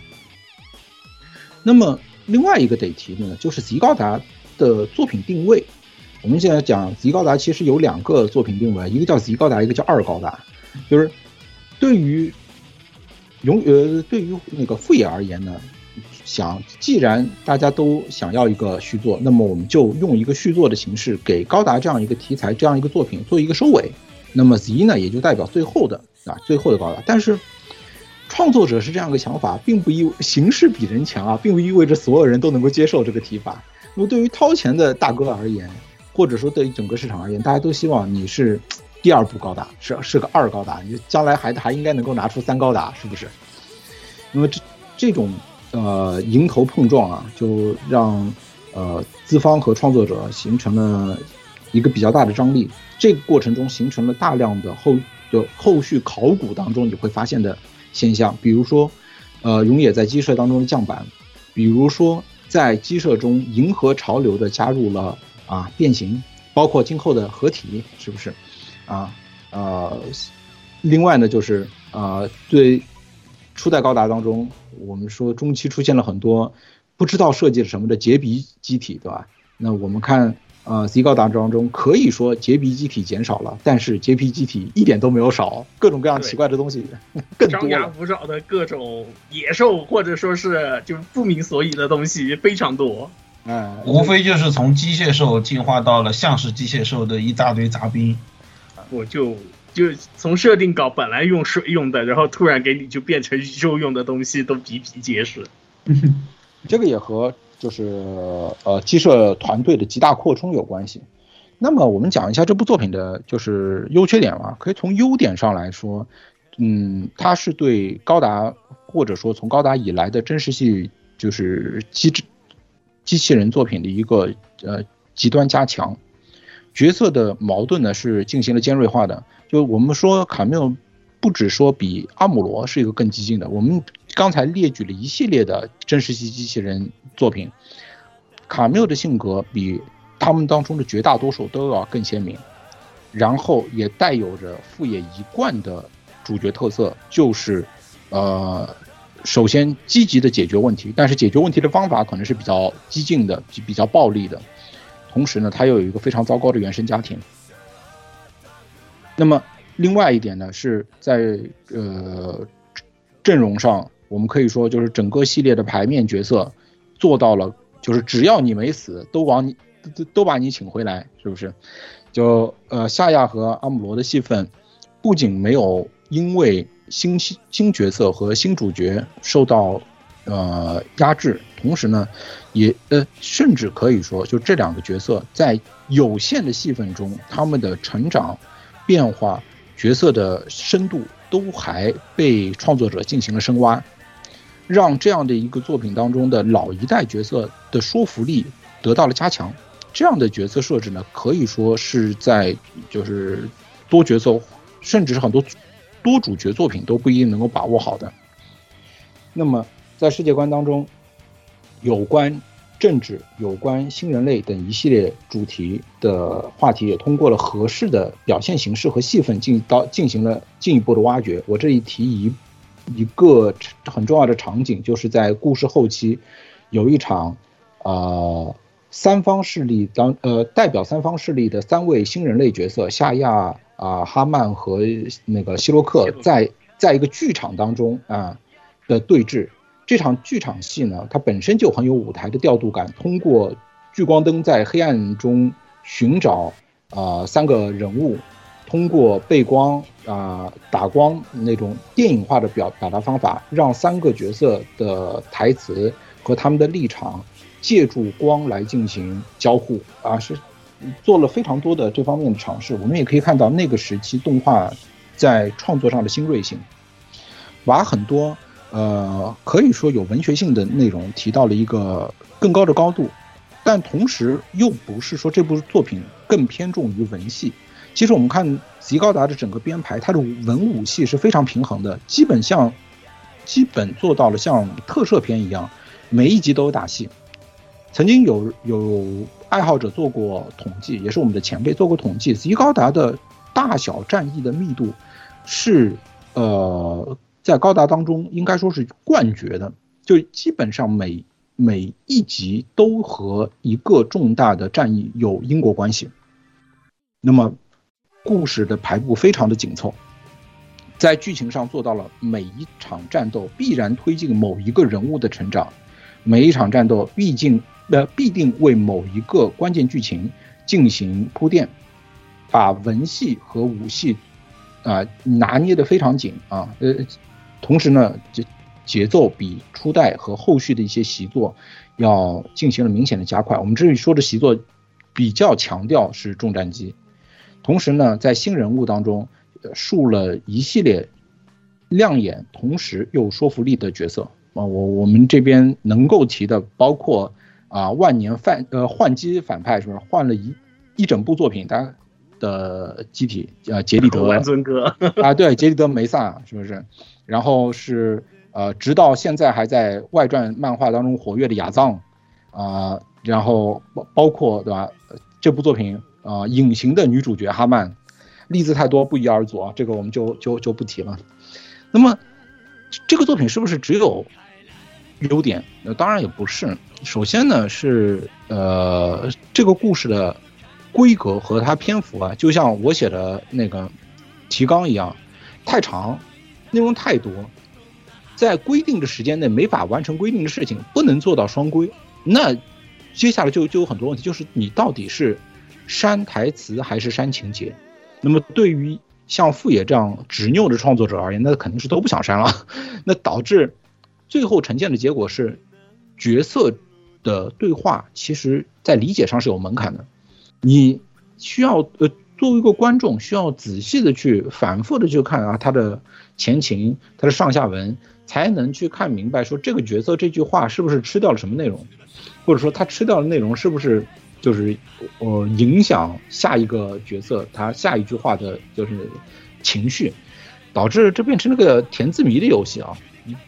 那么另外一个得提的呢，就是吉高达的作品定位。我们现在讲吉高达其实有两个作品定位，一个叫吉高达，一个叫二高达。就是对于永呃对于那个富野而言呢，想既然大家都想要一个续作，那么我们就用一个续作的形式给高达这样一个题材、这样一个作品做一个收尾。那么 Z 呢，也就代表最后的啊最后的高达。但是创作者是这样一个想法，并不意形式比人强啊，并不意味着所有人都能够接受这个提法。那么对于掏钱的大哥而言，或者说对于整个市场而言，大家都希望你是第二部高达，是是个二高达，你将来还还应该能够拿出三高达，是不是？那么这这种呃迎头碰撞啊，就让呃资方和创作者形成了一个比较大的张力。这个过程中形成了大量的后就后续考古当中你会发现的现象，比如说呃永野在鸡舍当中的降板，比如说在鸡舍中迎合潮流的加入了啊变形，包括今后的合体，是不是？啊呃，另外呢就是呃对初代高达当中，我们说中期出现了很多不知道设计了什么的结鼻机体，对吧？那我们看呃 Z 高达当中，可以说结鼻机体减少了，但是结鼻机体一点都没有少，各种各样奇怪的东西 (laughs) 更多张牙。舞爪的各种野兽，或者说是就不明所以的东西非常多。嗯，无非就是从机械兽进化到了像是机械兽的一大堆杂兵。我就就从设定稿本来用水用的，然后突然给你就变成肉用的东西，都比比皆是。(laughs) 这个也和就是呃鸡舍团队的极大扩充有关系。那么我们讲一下这部作品的就是优缺点吧。可以从优点上来说，嗯，它是对高达或者说从高达以来的真实系就是机制机器人作品的一个呃极端加强。角色的矛盾呢是进行了尖锐化的。就我们说卡缪不只说比阿姆罗是一个更激进的，我们刚才列举了一系列的真实系机器人作品，卡缪的性格比他们当中的绝大多数都要更鲜明，然后也带有着副野一贯的主角特色，就是呃，首先积极的解决问题，但是解决问题的方法可能是比较激进的、比比较暴力的。同时呢，他又有一个非常糟糕的原生家庭。那么，另外一点呢，是在呃阵容上，我们可以说就是整个系列的牌面角色做到了，就是只要你没死，都往你都都把你请回来，是不是？就呃夏亚和阿姆罗的戏份，不仅没有因为新新新角色和新主角受到呃压制，同时呢，也呃甚至可以说，就这两个角色在有限的戏份中，他们的成长。变化角色的深度都还被创作者进行了深挖，让这样的一个作品当中的老一代角色的说服力得到了加强。这样的角色设置呢，可以说是在就是多角色，甚至是很多多主角作品都不一定能够把握好的。那么在世界观当中，有关。政治有关新人类等一系列主题的话题，也通过了合适的表现形式和戏份进到进行了进一步的挖掘。我这里提一一个很重要的场景，就是在故事后期，有一场，呃，三方势力当呃代表三方势力的三位新人类角色夏亚啊、哈曼和那个希洛克在在一个剧场当中啊的对峙。这场剧场戏呢，它本身就很有舞台的调度感，通过聚光灯在黑暗中寻找啊、三个人物。通过背光啊、打光那种电影化的表表达方法，让三个角色的台词和他们的立场借助光来进行交互啊，是做了非常多的这方面的尝试。我们也可以看到那个时期动画在创作上的新锐性，把很多呃可以说有文学性的内容提到了一个更高的高度，但同时又不是说这部作品更偏重于文戏。其实我们看极高达的整个编排，它的文武戏是非常平衡的，基本像，基本做到了像特摄片一样，每一集都有打戏。曾经有有爱好者做过统计，也是我们的前辈做过统计，极高达的大小战役的密度是呃在高达当中应该说是冠绝的，就基本上每每一集都和一个重大的战役有因果关系。那么。故事的排布非常的紧凑，在剧情上做到了每一场战斗必然推进某一个人物的成长，每一场战斗必定呃必定为某一个关键剧情进行铺垫，把文戏和武戏啊、拿捏的非常紧啊呃，同时呢节节奏比初代和后续的一些习作要进行了明显的加快。我们这里说的习作比较强调是重战机。同时呢，在新人物当中，呃，树了一系列亮眼，同时又有说服力的角色啊。我我们这边能够提的，包括啊万年反呃换机反派是不是换了一一整部作品他的机体啊杰里德万尊哥啊对杰里德梅萨是不是？然后是呃直到现在还在外传漫画当中活跃的亚藏啊，然后包包括对吧？这部作品。啊、呃，隐形的女主角哈曼，例子太多，不一而足啊，这个我们就就就不提了。那么，这个作品是不是只有优点？那当然也不是。首先呢，是呃，这个故事的规格和它篇幅啊，就像我写的那个提纲一样，太长，内容太多，在规定的时间内没法完成规定的事情，不能做到双规。那接下来就就有很多问题，就是你到底是。删台词还是删情节？那么对于像富野这样执拗的创作者而言，那肯定是都不想删了。(laughs) 那导致最后呈现的结果是，角色的对话其实在理解上是有门槛的。你需要呃作为一个观众，需要仔细的去反复的去看啊他的前情、他的上下文，才能去看明白说这个角色这句话是不是吃掉了什么内容，或者说他吃掉的内容是不是。就是呃影响下一个角色他下一句话的就是情绪，导致这变成了个填字谜的游戏啊。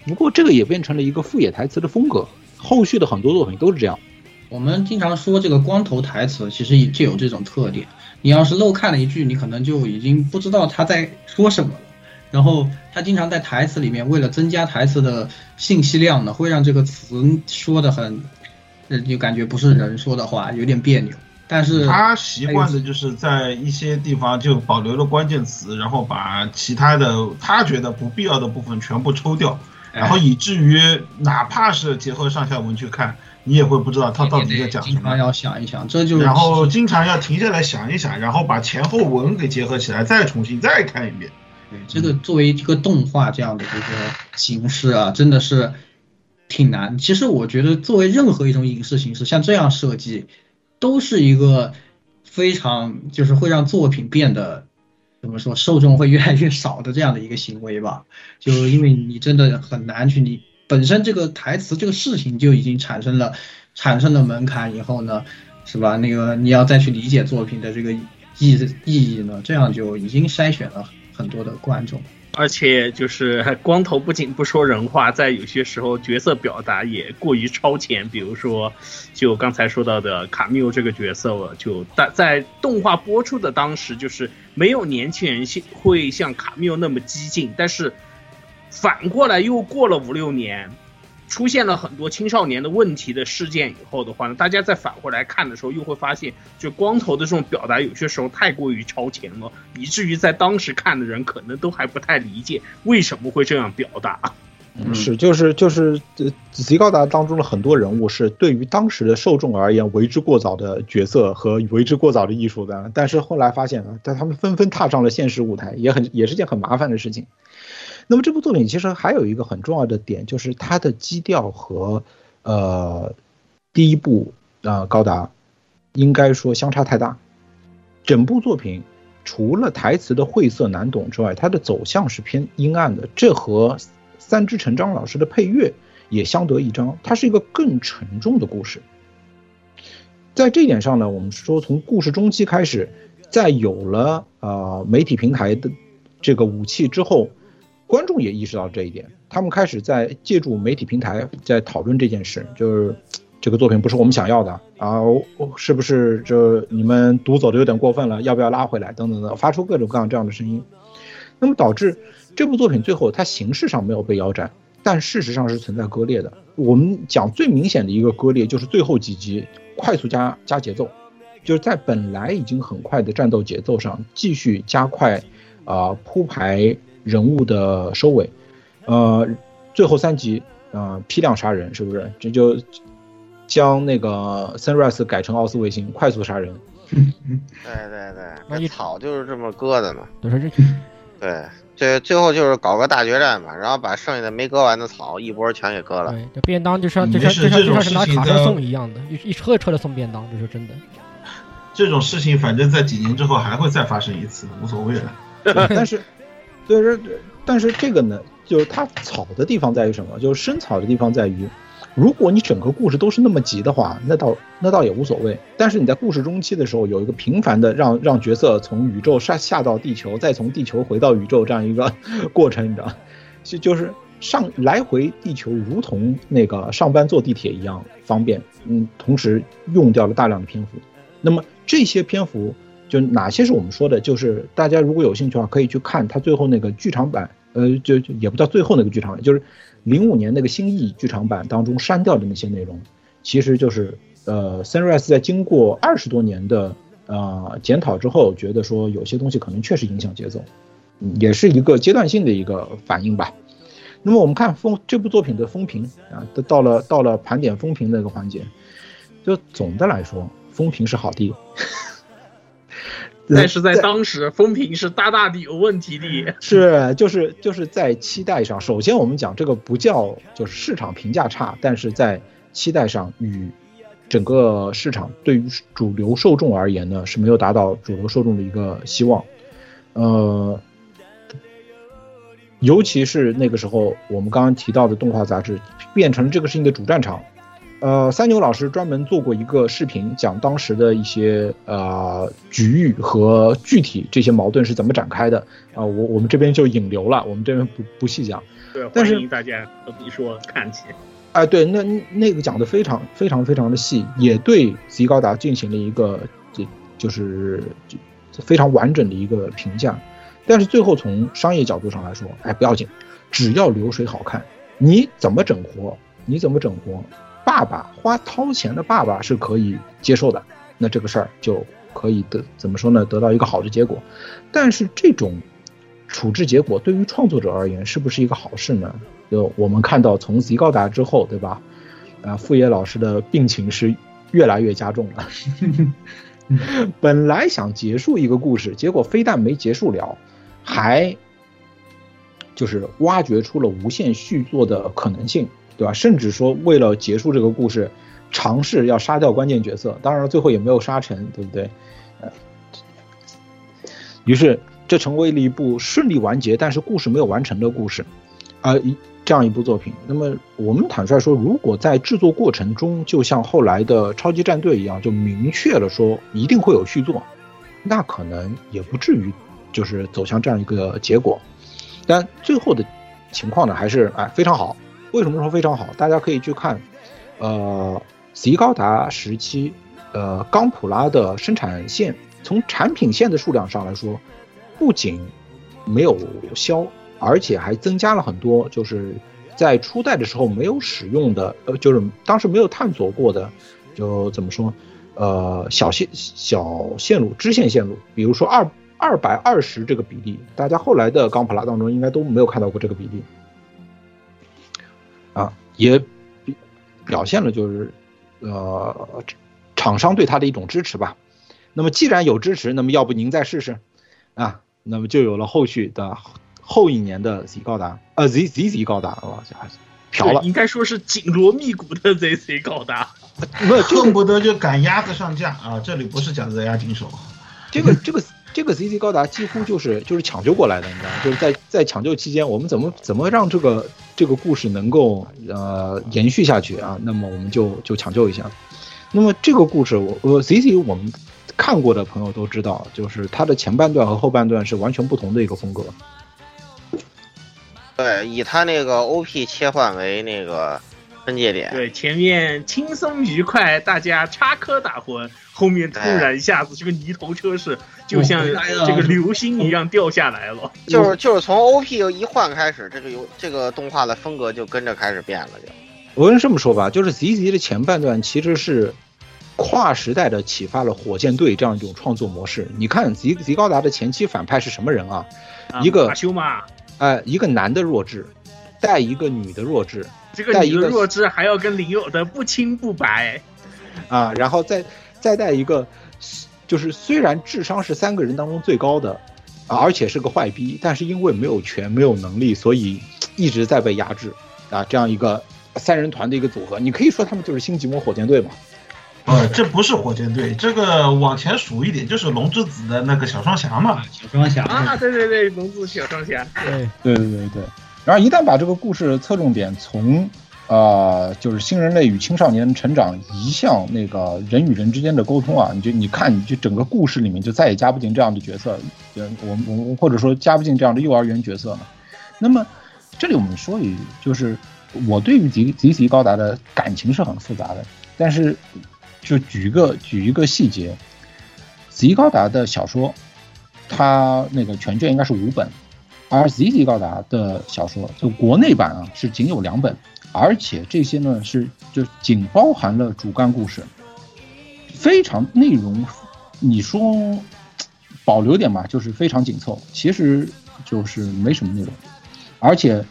不过这个也变成了一个副野台词的风格，后续的很多作品都是这样。我们经常说这个光头台词，其实就有这种特点。你要是漏看了一句，你可能就已经不知道他在说什么了。然后他经常在台词里面，为了增加台词的信息量呢，会让这个词说的很。就感觉不是人说的话，有点别扭。但是他习惯的就是在一些地方就保留了关键词，然后把其他的他觉得不必要的部分全部抽掉，然后以至于哪怕是结合上下文去看，你也会不知道他到底在讲什么。要想一想，这就然后经常要停下来想一想，然后把前后文给结合起来，再重新再看一遍。对，这个作为一个动画这样的一个形式啊，真的是。挺难。其实我觉得，作为任何一种影视形式，像这样设计，都是一个非常就是会让作品变得怎么说，受众会越来越少的这样的一个行为吧。就因为你真的很难去，你本身这个台词这个事情就已经产生了产生了门槛，以后呢，是吧？那个你要再去理解作品的这个意意义呢，这样就已经筛选了很多的观众。而且就是 (laughs) 光头不仅不说人话，在有些时候角色表达也过于超前。比如说，就刚才说到的卡缪这个角色，就在在动画播出的当时，就是没有年轻人会像卡缪那么激进。但是反过来又过了五六年，出现了很多青少年的问题的事件以后的话呢，大家再返回来看的时候，又会发现，就光头的这种表达有些时候太过于超前了，以至于在当时看的人可能都还不太理解为什么会这样表达。是，就是就是，呃，极高达当中的很多人物是对于当时的受众而言为之过早的角色和为之过早的艺术的，但是后来发现啊，但他们纷纷踏上了现实舞台，也很也是件很麻烦的事情。那么这部作品其实还有一个很重要的点，就是它的基调和呃第一部啊、呃高达应该说相差太大。整部作品除了台词的晦涩难懂之外，它的走向是偏阴暗的，这和三之成章老师的配乐也相得益彰。它是一个更沉重的故事。在这一点上呢，我们说从故事中期开始，在有了呃媒体平台的这个武器之后，观众也意识到这一点，他们开始在借助媒体平台在讨论这件事，就是这个作品不是我们想要的啊，我是不是这你们读走的有点过分了？要不要拉回来？等等等，发出各种各样这样的声音，那么导致这部作品最后它形式上没有被腰斩，但事实上是存在割裂的。我们讲最明显的一个割裂就是最后几集快速加加节奏，就是在本来已经很快的战斗节奏上继续加快啊、铺排人物的收尾，呃，最后三集啊、呃批量杀人是不是？这就将那个 Sunrise 改成奥斯卫星，快速杀人。对 (laughs) 对对，这草就是这么割的嘛。就是这对，这最后就是搞个大决战嘛，然后把剩下的没割完的草一波全给割了。对，这便当就像就像就像事这种就像是拿卡车送一样的，一一车一车的送便当，这是真的。这种事情反正在几年之后还会再发生一次，无所谓了。(laughs) 但是，对，这但是这个呢，就是它草的地方在于什么？就是生草的地方在于，如果你整个故事都是那么急的话，那倒那倒也无所谓。但是你在故事中期的时候，有一个频繁的让让角色从宇宙下下到地球，再从地球回到宇宙这样一个过程，你知道，就就是上来回地球，如同那个上班坐地铁一样方便。嗯，同时用掉了大量的篇幅。那么这些篇幅就哪些是我们说的？就是大家如果有兴趣的话，可以去看他最后那个剧场版，呃，就也不叫最后那个剧场版，就是零五年那个新意剧场版当中删掉的那些内容，其实就是呃，Sunrise 在经过二十多年的呃检讨之后，觉得说有些东西可能确实影响节奏，也是一个阶段性的一个反应吧。那么我们看风这部作品的风评啊，都到了到了盘点风评的一个环节，就总的来说，风评是好的。但是在当时，风评是大大的有问题的。是，就是就是在期待上，首先我们讲这个不叫就是市场评价差，但是在期待上与整个市场对于主流受众而言呢是没有达到主流受众的一个希望，呃，尤其是那个时候我们刚刚提到的动画杂志变成了这个事情的主战场。呃，三牛老师专门做过一个视频，讲当时的一些呃局域和具体这些矛盾是怎么展开的啊、我我们这边就引流了，我们这边不不细讲。对，但是欢迎大家何必说看起。哎，对，那那个讲的非常非常非常的细，也对吉高达进行了一个这就是就非常完整的一个评价。但是最后从商业角度上来说，哎，不要紧，只要流水好看，你怎么整活，你怎么整活，爸爸花掏钱的爸爸是可以接受的，那这个事儿就可以得怎么说呢？得到一个好的结果。但是这种处置结果对于创作者而言是不是一个好事呢？就我们看到从 Z 高达之后，对吧？啊，傅野老师的病情是越来越加重了。(laughs) 本来想结束一个故事，结果非但没结束了，还就是挖掘出了无限续作的可能性，对吧？甚至说为了结束这个故事，尝试要杀掉关键角色，当然最后也没有杀成，对不对？呃，于是这成为了一部顺利完结，但是故事没有完成的故事，啊、一这样一部作品。那么我们坦率说，如果在制作过程中，就像后来的超级战队一样，就明确了说一定会有续作，那可能也不至于就是走向这样一个结果。但最后的情况呢，还是哎非常好。为什么说非常好？大家可以去看，呃，迪高达时期，呃，钢普拉的生产线，从产品线的数量上来说，不仅没有消，而且还增加了很多，就是在初代的时候没有使用的，呃，就是当时没有探索过的，就怎么说，呃，小线小线路、支线线路，比如说二二百二十这个比例，大家后来的钢普拉当中应该都没有看到过这个比例，也比表现了就是，呃，厂商对他的一种支持吧。那么既然有支持，那么要不您再试试，啊，那么就有了后续的后一年的 Z 高达，呃 Z Z Z 高达，哇，嫖了，应该说是紧锣密鼓的 Z Z 高达。不恨不得就赶鸭子上架啊！这里不是讲 ZR 金手，这个这个这个 ZZ 高达几乎就是就是抢救过来的，你知道吗？就是在在抢救期间，我们怎么怎么让这个这个故事能够呃延续下去啊？那么我们就就抢救一下。那么这个故事我呃 ZZ 我们看过的朋友都知道，就是它的前半段和后半段是完全不同的一个风格。对，以他那个 OP 切换为那个分界点。对，前面轻松愉快，大家插科打诨，后面突然一下子这个泥头车是就像这个流星一样掉下来了。就是就是从 OP 一换开始，这个游这个动画的风格就跟着开始变了，就。我跟这么说吧，就是 ZZ 的前半段其实是跨时代的启发了火箭队这样一种创作模式。你看吉吉高达的前期反派是什么人啊？啊一个马修嘛，哎、一个男的弱智，带一个女的弱智，这个女的带一个弱智还要跟林有的不清不白。啊，然后再再带一个，就是虽然智商是三个人当中最高的，啊，而且是个坏逼，但是因为没有权没有能力，所以一直在被压制啊，这样一个三人团的一个组合，你可以说他们就是新吉摩火箭队嘛。呃，这不是火箭队，这个往前数一点就是龙之子的那个小双侠嘛。小双侠啊，对对对，龙之小双侠。对对对对对。然后一旦把这个故事侧重点从呃，就是新人类与青少年成长移向那个人与人之间的沟通啊，你就你看，你就整个故事里面就再也加不进这样的角色，就我们我们或者说加不进这样的幼儿园角色了。那么这里我们说一句，就是我对于 Z Z Z 高达的感情是很复杂的，但是就举一个举一个细节，Z 高达的小说，它那个全卷应该是五本，而 ZZ 高达的小说就国内版啊是仅有两本，而且这些呢是就仅包含了主干故事，非常内容，你说保留点吧，就是非常紧凑，其实就是没什么内容，而且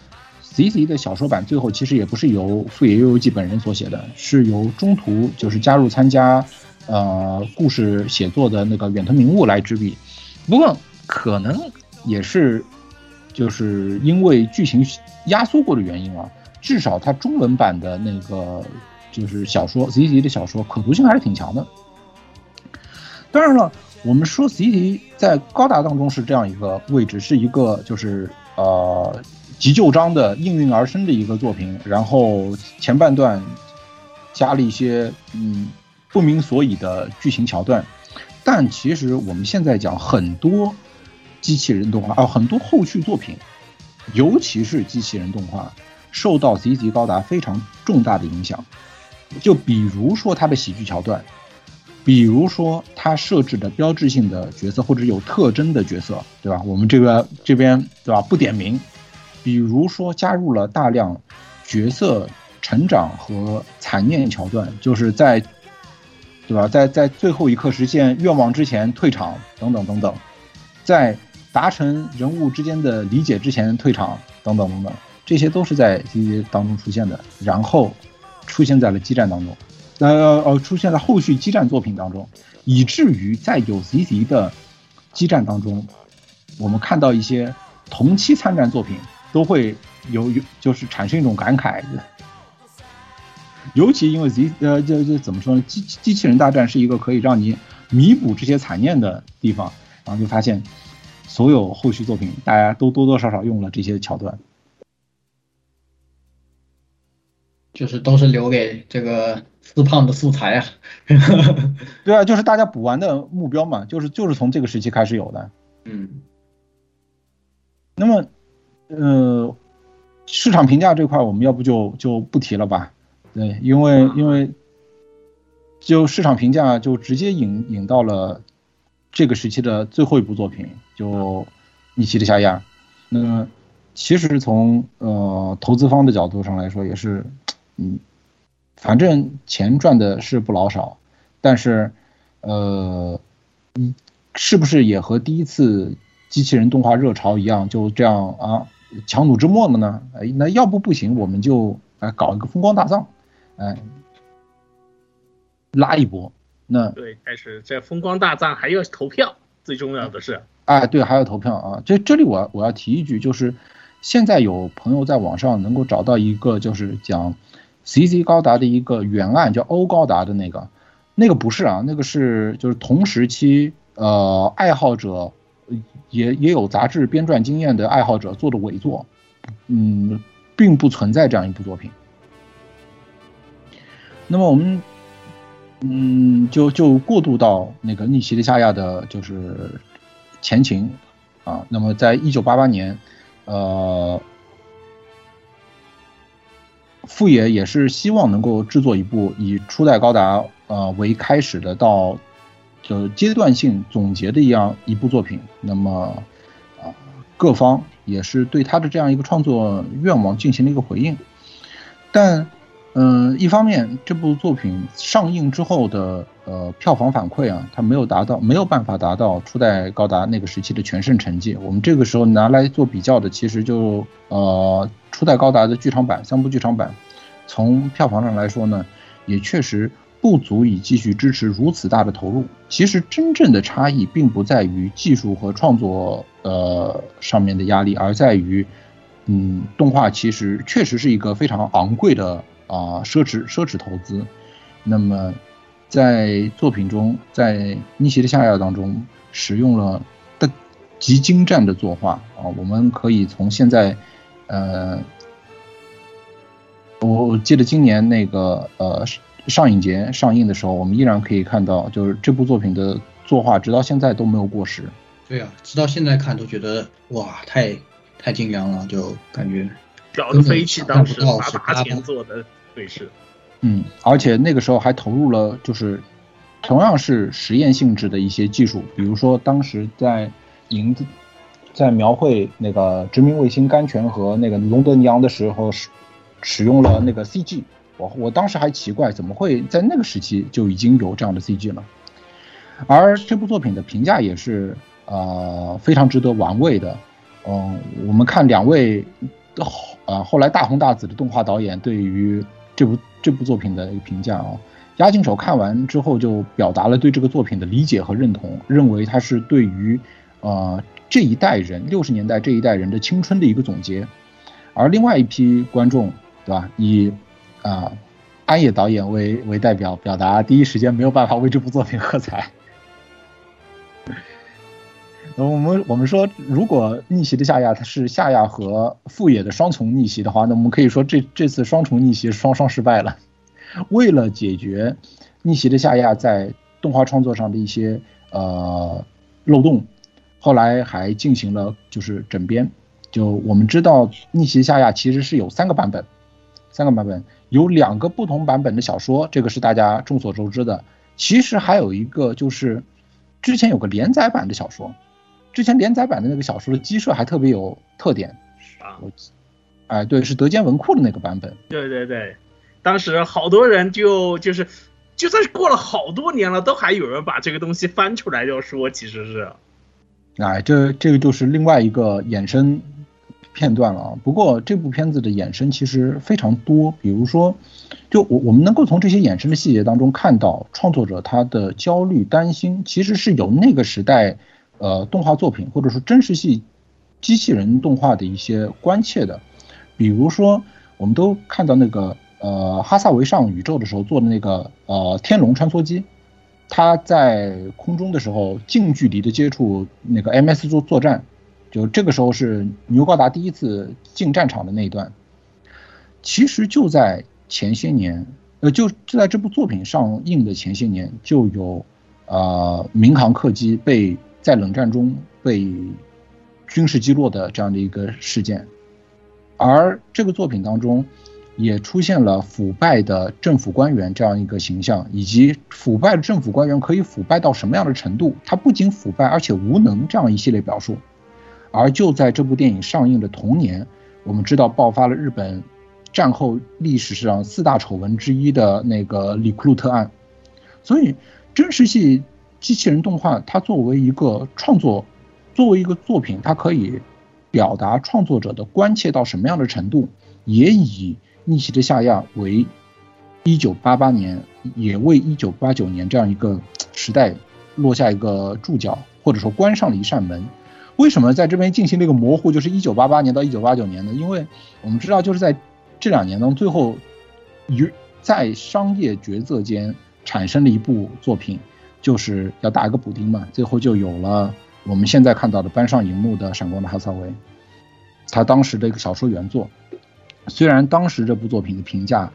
ZZ 的小说版最后其实也不是由富野由悠季本人所写的，是由中途就是加入参加呃故事写作的那个远藤明悟来执笔，不过可能也是就是因为剧情压缩过的原因啊，至少它中文版的那个就是小说 ZD 的小说可读性还是挺强的。当然了，我们说 ZD 在高达当中是这样一个位置，是一个就是呃急救章的应运而生的一个作品，然后前半段加了一些嗯不明所以的剧情桥段，但其实我们现在讲很多机器人动画啊，很多后续作品，尤其是机器人动画，受到 ZZ 高达非常重大的影响。就比如说它的喜剧桥段，比如说它设置的标志性的角色或者有特征的角色，对吧？我们这个这边对吧不点名。比如说加入了大量角色成长和残念桥段，就是在对吧，在在最后一刻实现愿望之前退场等等等等，在达成人物之间的理解之前退场等等等等，这些都是在 ZZ 当中出现的，然后出现在了激战当中，呃呃出现在后续激战作品当中，以至于在有 ZZ 的激战当中，我们看到一些同期参战作品都会有有就是产生一种感慨。尤其因为 Z 呃这这怎么说呢？机机器人大战是一个可以让你弥补这些残念的地方，然后就发现所有后续作品大家都多多少少用了这些桥段。就是都是留给这个四胖的素材啊。(laughs) 对啊，就是大家补完的目标嘛，就是就是从这个时期开始有的。嗯。那么，呃，市场评价这块我们要不就就不提了吧？对，因为因为就市场评价就直接引引到了这个时期的最后一部作品，就《逆袭的夏亚》。那其实从呃投资方的角度上来说，也是，嗯，反正钱赚的是不老少，但是，呃，嗯，是不是也和第一次机器人动画热潮一样，就这样啊强弩之末了呢？哎，那要不不行，我们就哎搞一个风光大葬，哎，拉一波。那对，开始这风光大葬还要投票，最重要的是，哎，对，还要投票啊。这这里我我要提一句，就是现在有朋友在网上能够找到一个，就是讲 CC 高达的一个原案，叫欧高达的那个，那个不是啊，那个是就是同时期呃爱好者也也有杂志编撰经验的爱好者做的伪作，嗯，并不存在这样一部作品。那么我们。嗯，就就过渡到那个逆袭的夏亚的，就是前情啊。那么，在一九八八年，呃，富野也是希望能够制作一部以初代高达呃为开始的，到就阶段性总结的一样一部作品。那么啊，各方也是对他的这样一个创作愿望进行了一个回应，但。嗯，一方面，这部作品上映之后的呃票房反馈啊，它没有达到，没有办法达到初代高达那个时期的全盛成绩。我们这个时候拿来做比较的，其实就呃初代高达的剧场版三部剧场版，从票房上来说呢，也确实不足以继续支持如此大的投入。其实真正的差异并不在于技术和创作呃上面的压力，而在于嗯动画其实确实是一个非常昂贵的。啊，奢侈奢侈投资。那么，在作品中，在《逆袭的夏亚》当中，使用了的极精湛的作画啊。我们可以从现在，呃，我记得今年那个呃上影节上映的时候，我们依然可以看到，就是这部作品的作画，直到现在都没有过时。对啊，直到现在看都觉得哇，太太精良了，就感觉屌的飞起，当时八八钱做的。对是，嗯，而且那个时候还投入了，就是同样是实验性质的一些技术，比如说当时在银子在描绘那个殖民卫星甘泉和那个隆德尼昂的时候，使使用了那个 CG，我我当时还奇怪，怎么会在那个时期就已经有这样的 CG 了？而这部作品的评价也是呃非常值得玩味的，嗯，我们看两位后啊后来大红大紫的动画导演对于这部这部作品的一个评价啊，押井守看完之后就表达了对这个作品的理解和认同，认为它是对于，呃这一代人六十年代这一代人的青春的一个总结，而另外一批观众，对吧？以啊安野导演为为代表，表达第一时间没有办法为这部作品喝彩。我们我们说，如果逆袭的夏亚它是夏亚和富野的双重逆袭的话，那我们可以说这这次双重逆袭双双失败了。为了解决逆袭的夏亚在动画创作上的一些呃漏洞，后来还进行了就是整编。就我们知道，逆袭夏亚其实是有三个版本，三个版本有两个不同版本的小说，这个是大家众所周知的。其实还有一个就是之前有个连载版的小说。之前连载版的那个小说的机设还特别有特点啊！哎，对，是德间文库的那个版本。对对对，当时好多人就就是，就算是过了好多年了，都还有人把这个东西翻出来要说，其实是。哎，这这个就是另外一个衍生片段了啊。不过这部片子的衍生其实非常多，比如说，就我我们能够从这些衍生的细节当中看到，创作者他的焦虑担心，其实是由那个时代。呃，动画作品或者说真实系机器人动画的一些关切的，比如说，我们都看到那个呃哈萨维上宇宙的时候做的那个呃天龙穿梭机，它在空中的时候近距离的接触那个 MS 作作战，就这个时候是牛高达第一次进战场的那一段。其实就在前些年，呃，就就在这部作品上映的前些年，就有呃民航客机被。在冷战中被军事击落的这样的一个事件，而这个作品当中也出现了腐败的政府官员这样一个形象，以及腐败的政府官员可以腐败到什么样的程度？他不仅腐败，而且无能这样一系列表述。而就在这部电影上映的同年，我们知道爆发了日本战后历史上四大丑闻之一的那个里库鲁特案，所以真实系机器人动画它作为一个创作，作为一个作品，它可以表达创作者的关切到什么样的程度，也以逆袭的夏亚为一九八八年，也为一九八九年这样一个时代落下一个注脚，或者说关上了一扇门。为什么在这边进行了一个模糊，就是一九八八年到一九八九年呢？因为我们知道，就是在这两年当中，最后与在商业抉择间产生了一部作品，就是要打一个补丁嘛，最后就有了我们现在看到的搬上荧幕的《闪光的哈萨维》，他当时的一个小说原作。虽然当时这部作品的评价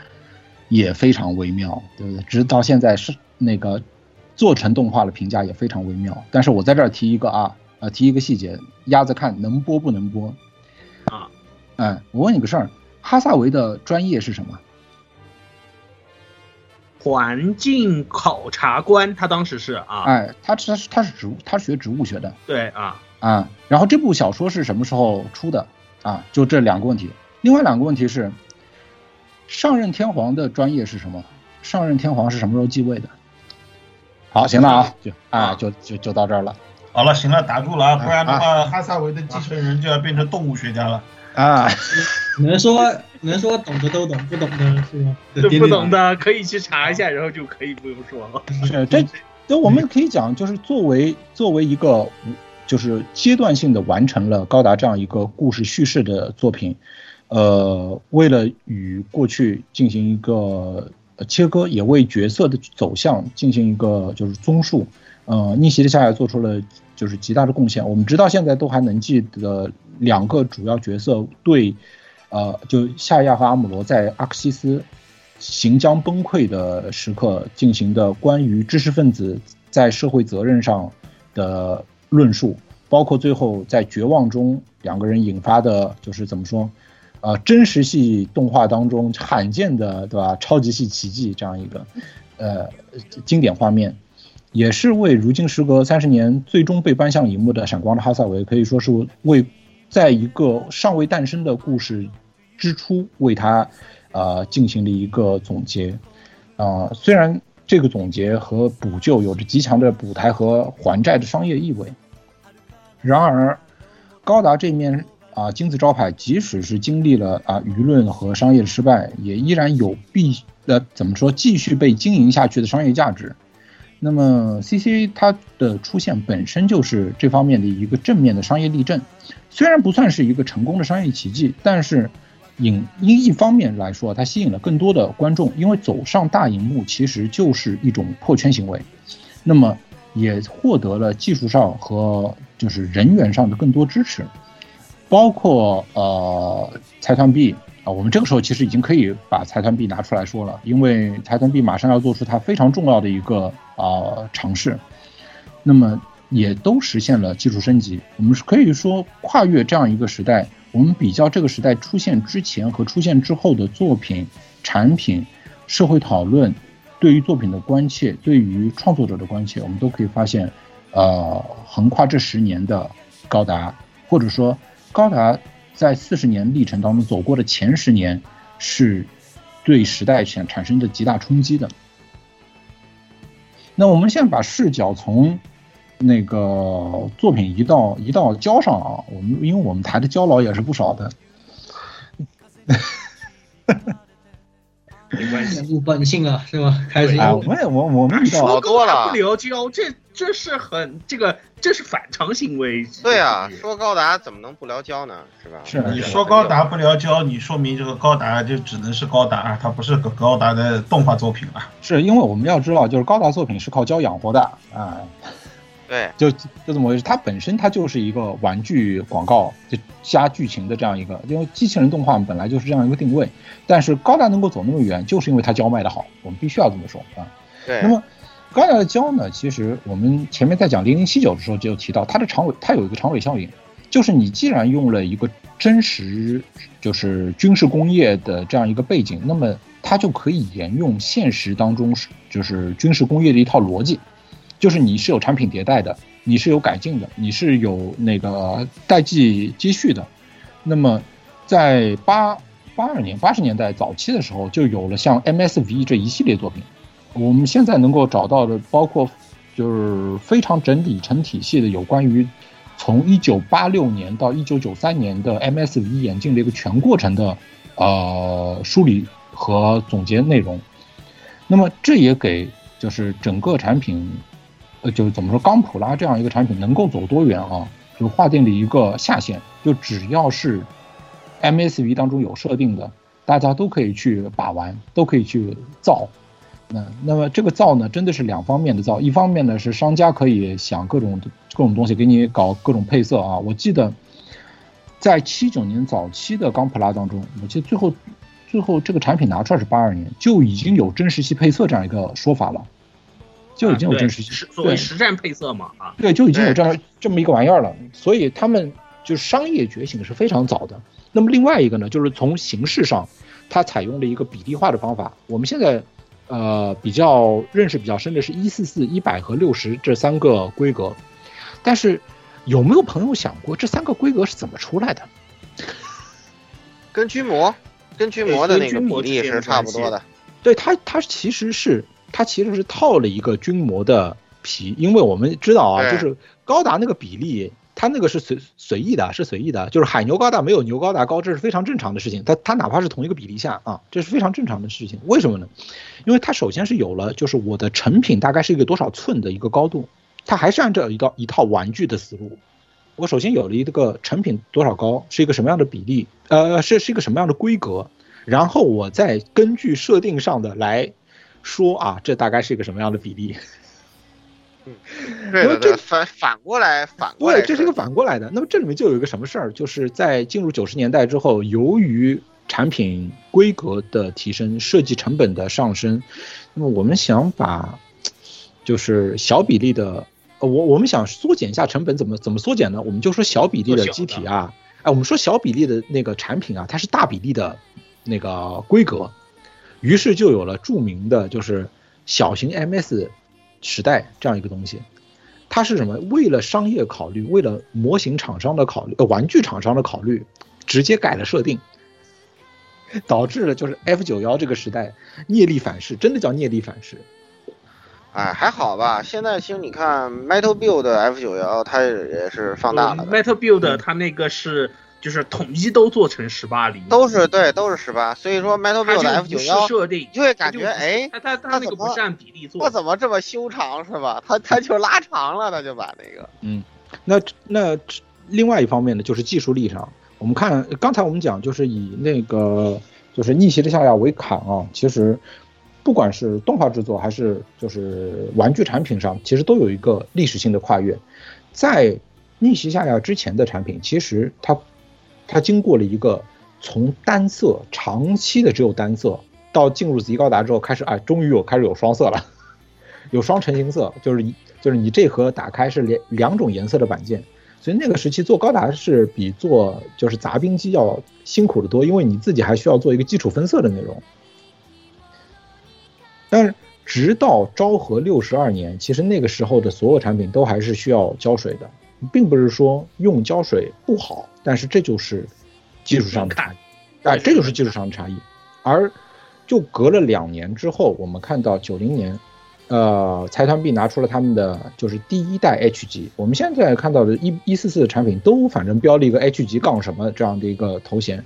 也非常微妙，对不对？直到现在是那个做成动画的评价也非常微妙。但是我在这儿提一个啊。呃，提一个细节，鸭子看能播不能播？啊，哎，我问你个事儿，哈萨维的专业是什么？环境考察官，他当时是啊，哎，他他是他是植物，他是学植物学的。对啊啊，然后这部小说是什么时候出的？啊，就这两个问题。另外两个问题是，上任天皇的专业是什么？上任天皇是什么时候继位的？好，行了啊，就啊，就就就到这儿了。好了，行了，打住了啊，不然的话，哈萨维的继承人就要变成动物学家了啊！能说能说懂的都懂，不懂的是吧？不懂的可以去查一下，然后就可以不用说了。是这，这我们可以讲，就是作为作为一个，就是阶段性的完成了高达这样一个故事叙事的作品，呃，为了与过去进行一个切割，也为角色的走向进行一个就是综述，呃，逆袭的夏亚做出了。就是极大的贡献。我们直到现在都还能记得两个主要角色对，呃，就夏亚和阿姆罗在阿克西斯行将崩溃的时刻进行的关于知识分子在社会责任上的论述，包括最后在绝望中两个人引发的，就是怎么说，呃，真实系动画当中罕见的，对吧？超级系奇迹这样一个，呃，经典画面。也是为如今时隔三十年最终被搬向荧幕的《闪光的哈萨维》，可以说是为在一个尚未诞生的故事之初为他，呃，进行了一个总结。啊，虽然这个总结和补救有着极强的补台和还债的商业意味，然而高达这面啊金字招牌，即使是经历了啊舆论和商业的失败，也依然有必呃怎么说继续被经营下去的商业价值。那么，C C 它的出现本身就是这方面的一个正面的商业例证，虽然不算是一个成功的商业奇迹，但是引因一方面来说，它吸引了更多的观众，因为走上大荧幕其实就是一种破圈行为，那么也获得了技术上和就是人员上的更多支持，包括呃财团 B。啊，我们这个时候其实已经可以把财团币拿出来说了，因为财团币马上要做出它非常重要的一个啊尝试，那么也都实现了技术升级。我们是可以说跨越这样一个时代，我们比较这个时代出现之前和出现之后的作品、产品、社会讨论，对于作品的关切，对于创作者的关切，我们都可以发现，呃，横跨这十年的高达，或者说高达。在四十年历程当中走过的前十年，是对时代产产生的极大冲击的。那我们现在把视角从那个作品一到一到交上啊，我们因为我们台的胶老也是不少的。(laughs) 没关系，入 (laughs) 本性啊，是吧？开始啊，我们我我们说多了，不聊胶，这这是很这个。这是反常行为。对啊，说高达怎么能不聊胶呢？是吧？是你说高达不聊胶，你说明这个高达就只能是高达，它不是个高达的动画作品了。是因为我们要知道，就是高达作品是靠胶养活的啊。对，就就这么回事。它本身它就是一个玩具广告，就加剧情的这样一个，因为机器人动画本来就是这样一个定位。但是高达能够走那么远，就是因为它胶卖的好，我们必须要这么说啊。对。那么。高达的胶呢？其实我们前面在讲零零七九的时候就提到，它的长尾，它有一个长尾效应，就是你既然用了一个真实，就是军事工业的这样一个背景，那么它就可以沿用现实当中就是军事工业的一套逻辑，就是你是有产品迭代的，你是有改进的，你是有那个代际积蓄的。那么，在八八二年、八十年代早期的时候，就有了像 MSV 这一系列作品。我们现在能够找到的，包括就是非常整理成体系的有关于从一九八六年到一九九三年的 MSV 演进的一个全过程的呃梳理和总结内容。那么这也给就是整个产品，呃，就是怎么说，钢普拉这样一个产品能够走多远啊，就划定了一个下限，就只要是 MSV 当中有设定的，大家都可以去把玩，都可以去造。那那么这个造呢，真的是两方面的造，一方面呢是商家可以想各种各种东西给你搞各种配色啊。我记得在七九年早期的钢普拉当中，我记得最后最后这个产品拿出来是八二年，就已经有真实系配色这样一个说法了，就已经有真实系，是所谓实战配色嘛啊。对，就已经有这样这么一个玩意儿了，所以他们就是商业觉醒是非常早的。那么另外一个呢，就是从形式上，它采用了一个比例化的方法。我们现在。呃，比较认识比较深的是一四四、一百和六十这三个规格，但是有没有朋友想过这三个规格是怎么出来的？跟军魔、跟军魔的那个比例是差不多的。对它，它其实是它其实是套了一个军模的皮，因为我们知道啊，就是高达那个比例。它那个是随随意的，是随意的，就是海牛高达没有牛高达高，这是非常正常的事情。它它哪怕是同一个比例下啊，这是非常正常的事情。为什么呢？因为它首先是有了，就是我的成品大概是一个多少寸的一个高度，它还是按照一个一套玩具的思路。我首先有了一个成品多少高，是一个什么样的比例，呃，是是一个什么样的规格，然后我再根据设定上的来说啊，这大概是一个什么样的比例。嗯，对对，反反过来反过来，对，这是一个反过来的。那么这里面就有一个什么事儿，就是在进入九十年代之后，由于产品规格的提升、设计成本的上升，那么我们想把就是小比例的，我我们想缩减一下成本，怎么怎么缩减呢？我们就说小比例的机体啊，哎，我们说小比例的那个产品啊，它是大比例的那个规格，于是就有了著名的就是小型 MS。时代这样一个东西，它是什么？为了商业考虑，为了模型厂商的考虑，呃，玩具厂商的考虑，直接改了设定，导致了就是 F 九幺这个时代逆力反噬，真的叫逆力反噬。哎，还好吧。现在其实你看 Metal Build F 九幺，它也是放大了。Metal Build 它那个是。就是统一都做成十八厘米，都是对，都是十八。所以说，Metal Build F 九幺设定就会感觉，哎，它它它那个不是按比例做，我怎么这么修长是吧？它它就拉长了，它就把那个，嗯，那那另外一方面呢，就是技术力上，我们看刚才我们讲，就是以那个就是逆袭的下亚为坎啊，其实不管是动画制作还是就是玩具产品上，其实都有一个历史性的跨越。在逆袭下亚之前的产品，其实它。它经过了一个从单色长期的只有单色，到进入 Z 高达之后开始，哎，终于有开始有双色了，(laughs) 有双成型色，就是就是你这盒打开是两两种颜色的板件，所以那个时期做高达是比做就是杂兵机要辛苦的多，因为你自己还需要做一个基础分色的内容。但是直到昭和六十二年，其实那个时候的所有产品都还是需要胶水的。并不是说用胶水不好，但是这就是技术上的差异，哎，这就是技术上的差异。而就隔了两年之后，我们看到九零年，呃，财团 B 拿出了他们的就是第一代 H 级。我们现在看到的一一四四的产品都反正标了一个 H 级杠什么这样的一个头衔，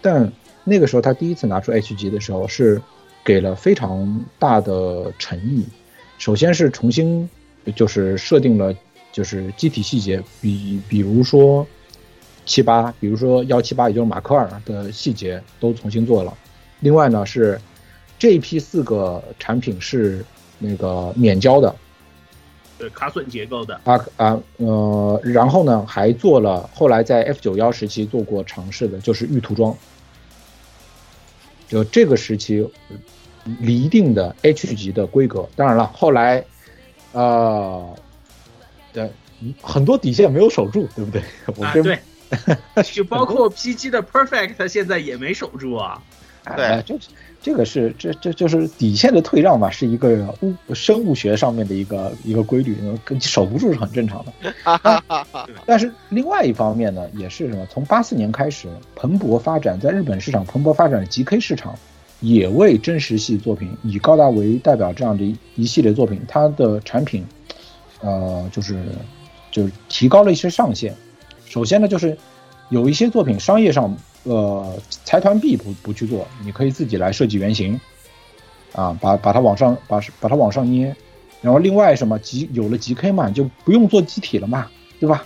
但那个时候他第一次拿出 H 级的时候是给了非常大的诚意，首先是重新就是设定了。就是机体细节，比比如说七八，比如说幺七八，也就是马克尔的细节都重新做了。另外呢是这一批四个产品是那个免胶的，对卡榫结构的啊啊呃，然后呢还做了后来在 F 九幺时期做过尝试的，就是预涂装，就这个时期离定的 H 级的规格。当然了，后来呃。对，很多底线没有守住，对不对？啊，对，(laughs) 就包括 PG 的 Perfect，现在也没守住啊。哎，这这个是这这就是底线的退让嘛，是一个物生物学上面的一个一个规律，跟守不住是很正常的。(laughs) 但是另外一方面呢，也是什么？从八四年开始蓬勃发展，在日本市场蓬勃发展的 GK 市场，也为真实系作品以高达为代表这样的一一系列作品，它的产品，呃，就是就是提高了一些上限。首先呢，就是有一些作品商业上。呃，财团 B 不不去做，你可以自己来设计原型，啊，把把它往上把把它往上捏，然后另外什么集有了 GK 嘛，就不用做机体了嘛，对吧？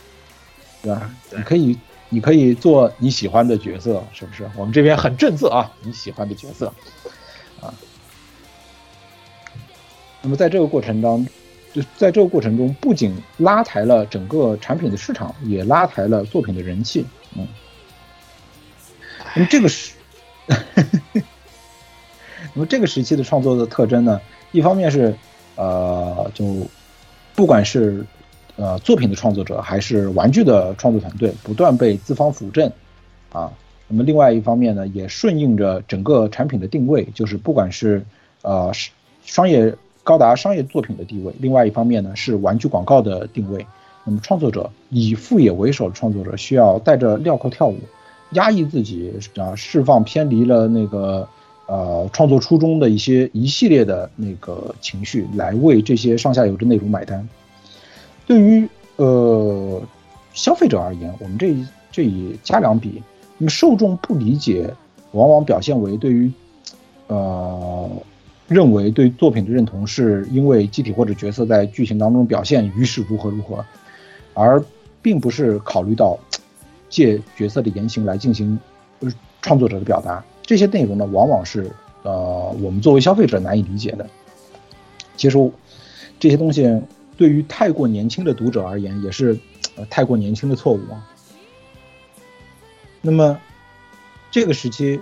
对吧？你可以你可以做你喜欢的角色，是不是？我们这边很正色啊，你喜欢的角色，啊。那么在这个过程当，就就在这个过程中，不仅拉抬了整个产品的市场，也拉抬了作品的人气，嗯。那么这个时，(laughs) 那么这个时期的创作的特征呢，一方面是，呃，就不管是呃作品的创作者，还是玩具的创作团队，不断被资方扶正，啊，那么另外一方面呢，也顺应着整个产品的定位，就是不管是呃商业高达商业作品的地位，另外一方面呢是玩具广告的定位，那么创作者以富野为首的创作者需要带着镣铐跳舞。压抑自己啊，释放偏离了那个呃创作初衷的一些一系列的那个情绪，来为这些上下游的内容买单。对于呃消费者而言，我们这这以加两笔，那么受众不理解，往往表现为对于呃认为对作品的认同是因为机体或者角色在剧情当中表现于是如何如何，而并不是考虑到。借角色的言行来进行创作者的表达，这些内容呢，往往是呃我们作为消费者难以理解的。其实这些东西对于太过年轻的读者而言，也是太过年轻的错误啊。那么这个时期，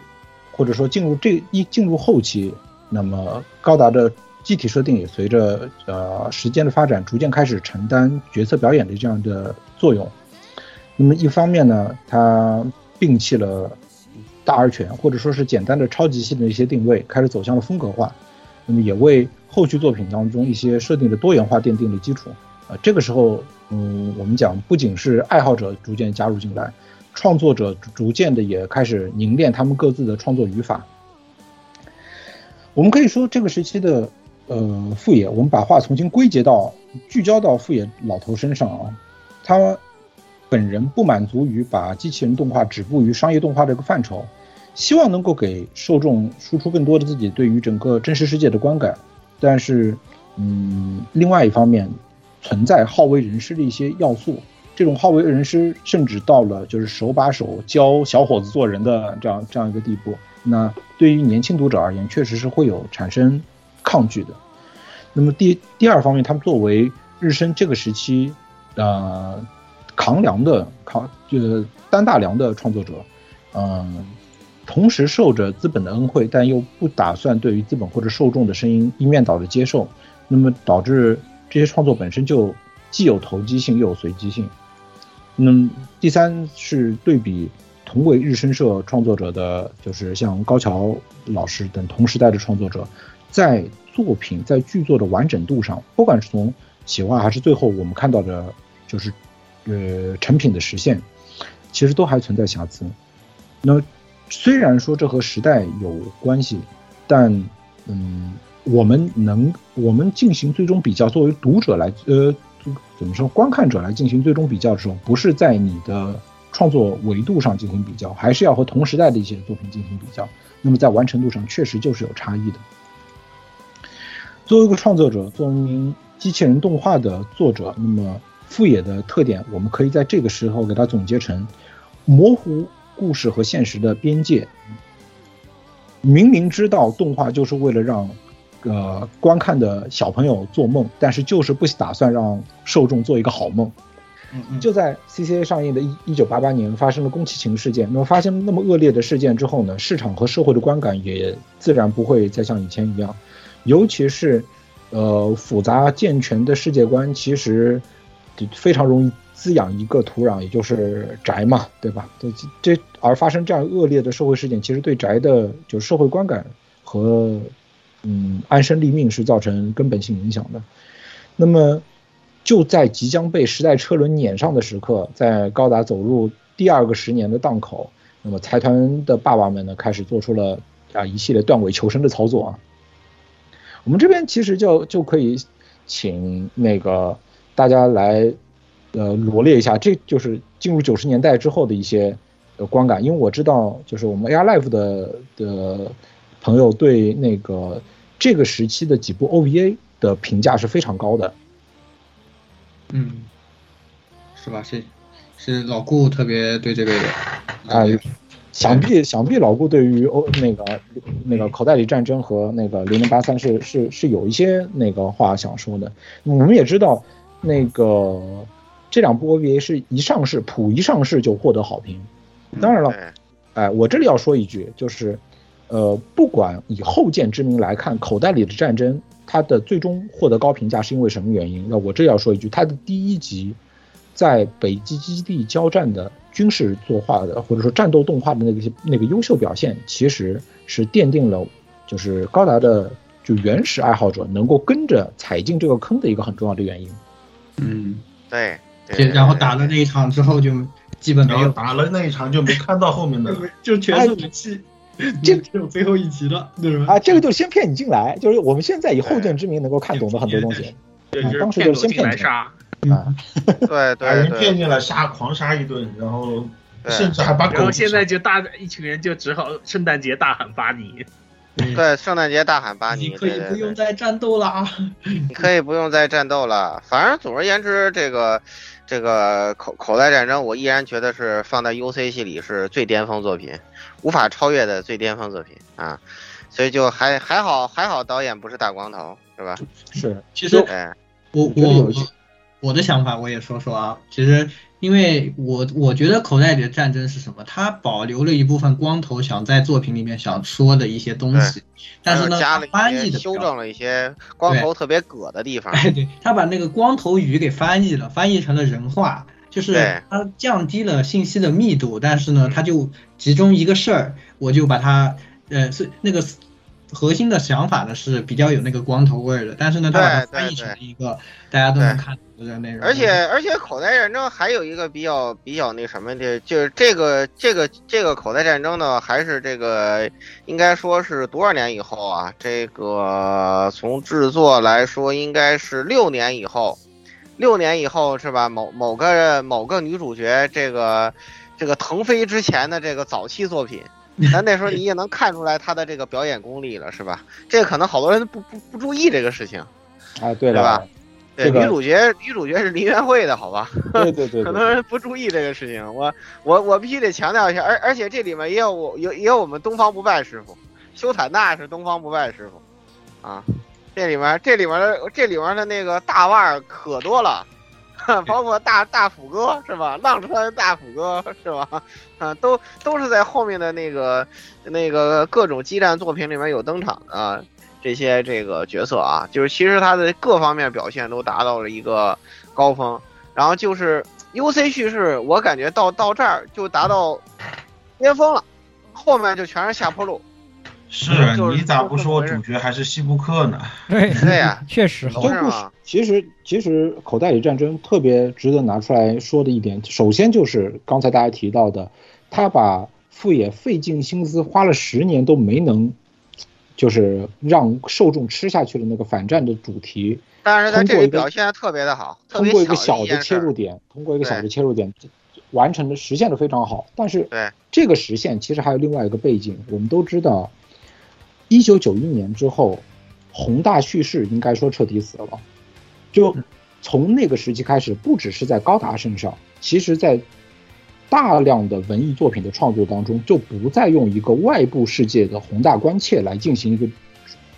或者说进入这一进入后期，那么高达的机体设定也随着呃时间的发展，逐渐开始承担角色表演的这样的作用。那么一方面呢，它摒弃了大而全，或者说是简单的超级系的一些定位，开始走向了风格化。那么也为后续作品当中一些设定的多元化奠定了基础。啊，这个时候，嗯，我们讲不仅是爱好者逐渐加入进来，创作者逐渐的也开始凝练他们各自的创作语法。我们可以说，这个时期的呃富野，我们把话重新归结到聚焦到富野老头身上啊，他。本人不满足于把机器人动画止步于商业动画这个范畴，希望能够给受众输出更多的自己对于整个真实世界的观感。但是，嗯，另外一方面，存在好为人师的一些要素。这种好为人师，甚至到了就是手把手教小伙子做人的这样这样一个地步。那对于年轻读者而言，确实是会有产生抗拒的。那么第第二方面，他们作为日升这个时期，呃。扛粮的扛就是担大梁的创作者，嗯，同时受着资本的恩惠，但又不打算对于资本或者受众的声音一面倒的接受，那么导致这些创作本身就既有投机性又有随机性。那么第三是对比同为日升社创作者的，就是像高桥老师等同时代的创作者，在作品在剧作的完整度上，不管是从企划还是最后我们看到的，就是。呃，成品的实现，其实都还存在瑕疵。那虽然说这和时代有关系，但嗯，我们能我们进行最终比较，作为读者来呃怎么说，观看者来进行最终比较的时候，不是在你的创作维度上进行比较，还是要和同时代的一些作品进行比较。那么在完成度上，确实就是有差异的。作为一个创作者，作为一名机器人动画的作者，那么。富野的特点，我们可以在这个时候给它总结成：模糊故事和现实的边界。明明知道动画就是为了让，呃，观看的小朋友做梦，但是就是不打算让受众做一个好梦。就在 CCA 上映的一一九八八年发生了宫崎勤事件，那么发生那么恶劣的事件之后呢，市场和社会的观感也自然不会再像以前一样，尤其是，呃，复杂健全的世界观，其实。就非常容易滋养一个土壤，也就是宅嘛，对吧？这这而发生这样恶劣的社会事件，其实对宅的就社会观感和嗯安身立命是造成根本性影响的。那么就在即将被时代车轮碾上的时刻，在高达走入第二个十年的档口，那么财团的爸爸们呢，开始做出了啊一系列断尾求生的操作啊。我们这边其实就就可以请那个大家来呃罗列一下，这就是进入九十年代之后的一些呃观感，因为我知道就是我们 AR Life 的的朋友对那个这个时期的几部 OVA 的评价是非常高的。嗯，是吧？是是老顾特别对这个啊，想必想必老顾对于欧那个那个口袋里战争和那个零零八三是是是有一些那个话想说的。我们也知道，那个这两部 OVA 是一上市，普一上市就获得好评。当然了，哎，我这里要说一句，就是呃，不管以后见之明来看，口袋里的战争它的最终获得高评价是因为什么原因？那我这要说一句，它的第一集在北极基地交战的军事作画的或者说战斗动画的那个那个优秀表现，其实是奠定了就是高达的就原始爱好者能够跟着踩进这个坑的一个很重要的原因。嗯，对，对然后打了那一场之后就基本没有打了那一场就没看到后面的，(laughs) 就全是武器。(laughs) 这只有最后一集了，对吧？啊，这个就先骗你进来，就是我们现在以后见之明能够看懂的很多东西。对，啊当时就是先骗来杀。(laughs) 啊，对把对对人骗进来杀，狂杀一顿，然后对甚至还把狗然后现在就大一群人就只好圣诞节大喊巴尼。对，圣诞节大喊巴尼，你可以不用再战斗啦。你可以不用再战斗了。反正总而言之，这个这个口口袋战争，我依然觉得是放在 UC 系里是最巅峰作品，无法超越的最巅峰作品啊。所以就还还好还好，导演不是大光头，是吧？是，其实哎，我我我我的想法我也说说啊，其实因为我我觉得口袋里的战争是什么？它保留了一部分光头想在作品里面想说的一些东西，但是呢，翻译的修正了一些光头特别葛的地方。哎，(laughs) 对，他把那个光头语给翻译了，翻译成了人话，就是对它降低了信息的密度，但是呢，它就集中一个事儿，我就把它，呃，是那个核心的想法呢是比较有那个光头味的，但是呢，他把它翻译成一个大家都能看懂的内容，而且而且口袋战争还有一个比较比较那什么的，就是这个这个这个口袋战争呢，还是这个应该说是多少年以后啊？这个从制作来说，应该是六年以后，六年以后是吧？某某个某个女主角这个这个腾飞之前的这个早期作品。(laughs) 咱那时候你也能看出来他的这个表演功力了，是吧？这个可能好多人不不不注意这个事情，啊，对对吧了，？这个对，女主角女主角是林元惠的，好吧？对对对很 (laughs) 对多人不注意这个事情，我我我必须得强调一下，而而且这里面也有我有也有我们东方不败师傅，修坦纳是东方不败师傅，啊，这里面这里面的这里面的那个大腕儿可多了，包括大大斧哥是吧？浪川大斧哥是吧？啊，都都是在后面的那个那个各种激战作品里面有登场的这些这个角色啊，就是其实他的各方面表现都达到了一个高峰，然后就是 U C 叙事，我感觉到到这儿就达到巅峰了，后面就全是下坡路。是就是你咋不说主角还是西布克呢？对对呀确实这故事其实其实口袋里战争特别值得拿出来说的一点，首先就是刚才大家提到的，他把富野费尽心思花了十年都没能，就是让受众吃下去的那个反战的主题，但是在这通过一个里表现的特别的好，通过一个小小的切入点，通过一个小的切入点，完成的实现的非常好。但是这个实现其实还有另外一个背景，我们都知道，一九九一年之后，宏大叙事应该说彻底死了。就从那个时期开始，不只是在高达身上，其实在大量的文艺作品的创作当中，就不再用一个外部世界的宏大关切来进行一个，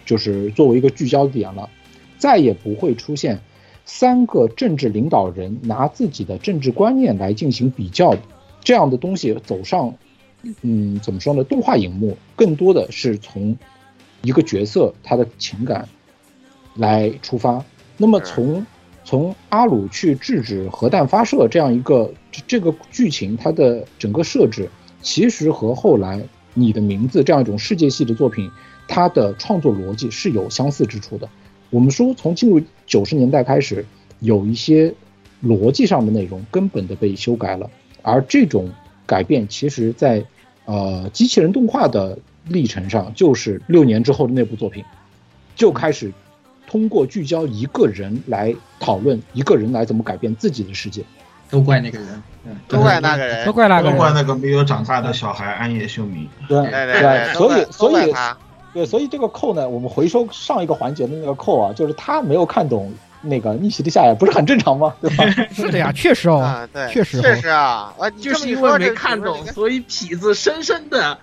就是作为一个聚焦点了，再也不会出现三个政治领导人拿自己的政治观念来进行比较，这样的东西走上，嗯，怎么说呢？动画荧幕更多的是从一个角色他的情感来出发。那么从从阿鲁去制止核弹发射这样一个这这个剧情，它的整个设置其实和后来你的名字这样一种世界系的作品，它的创作逻辑是有相似之处的。我们说从进入九十年代开始，有一些逻辑上的内容根本的被修改了，而这种改变其实在呃机器人动画的历程上，就是六年之后的那部作品就开始。通过聚焦一个人来讨论一个人来怎么改变自己的世界，都怪那个人，都怪那个人，都怪那个，都怪那个没有长大的小孩安野秀明。对对对，所以所以，对，所以这个扣呢，我们回收上一个环节的那个扣啊，就是他没有看懂那个逆袭的下野，不是很正常吗？对吧？(laughs) 是的呀，确实哦，对，确实确实啊，就是因为没看懂，所以痞子深深的。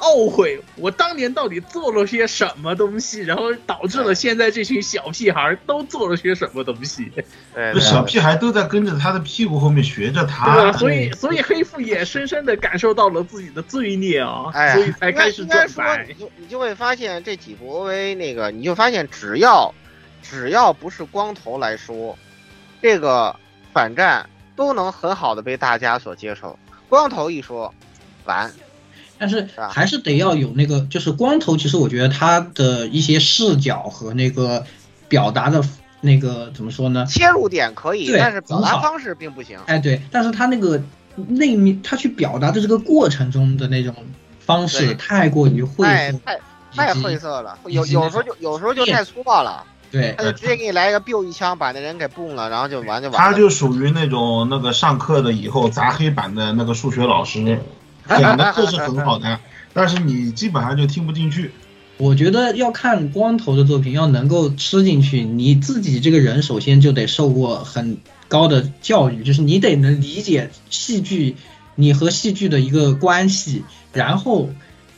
懊悔，我当年到底做了些什么东西，然后导致了现在这群小屁孩都做了些什么东西？对，小屁孩都在跟着他的屁股后面学着他。对所以，所以黑腹也深深的感受到了自己的罪孽啊，所以才开始转白。你就你就会发现这几部 OVA 那个，你就发现只要只要不是光头来说，这个反战都能很好的被大家所接受。光头一说，完。但是还是得要有那个，就是光头。其实我觉得他的一些视角和那个表达的那个怎么说呢？切入点可以，但是表达方式并不行。哎，对，但是他那个内面，他去表达的这个过程中的那种方式太过于晦涩，太太晦涩了。有有时候就有时候就太粗暴了。对，他就直接给你来一个 biu 一枪，把那人给崩了，然后就完就完了。他就属于那种那个上课的以后砸黑板的那个数学老师。讲的课是很好的，但是你基本上就听不进去。我觉得要看光头的作品，要能够吃进去，你自己这个人首先就得受过很高的教育，就是你得能理解戏剧，你和戏剧的一个关系，然后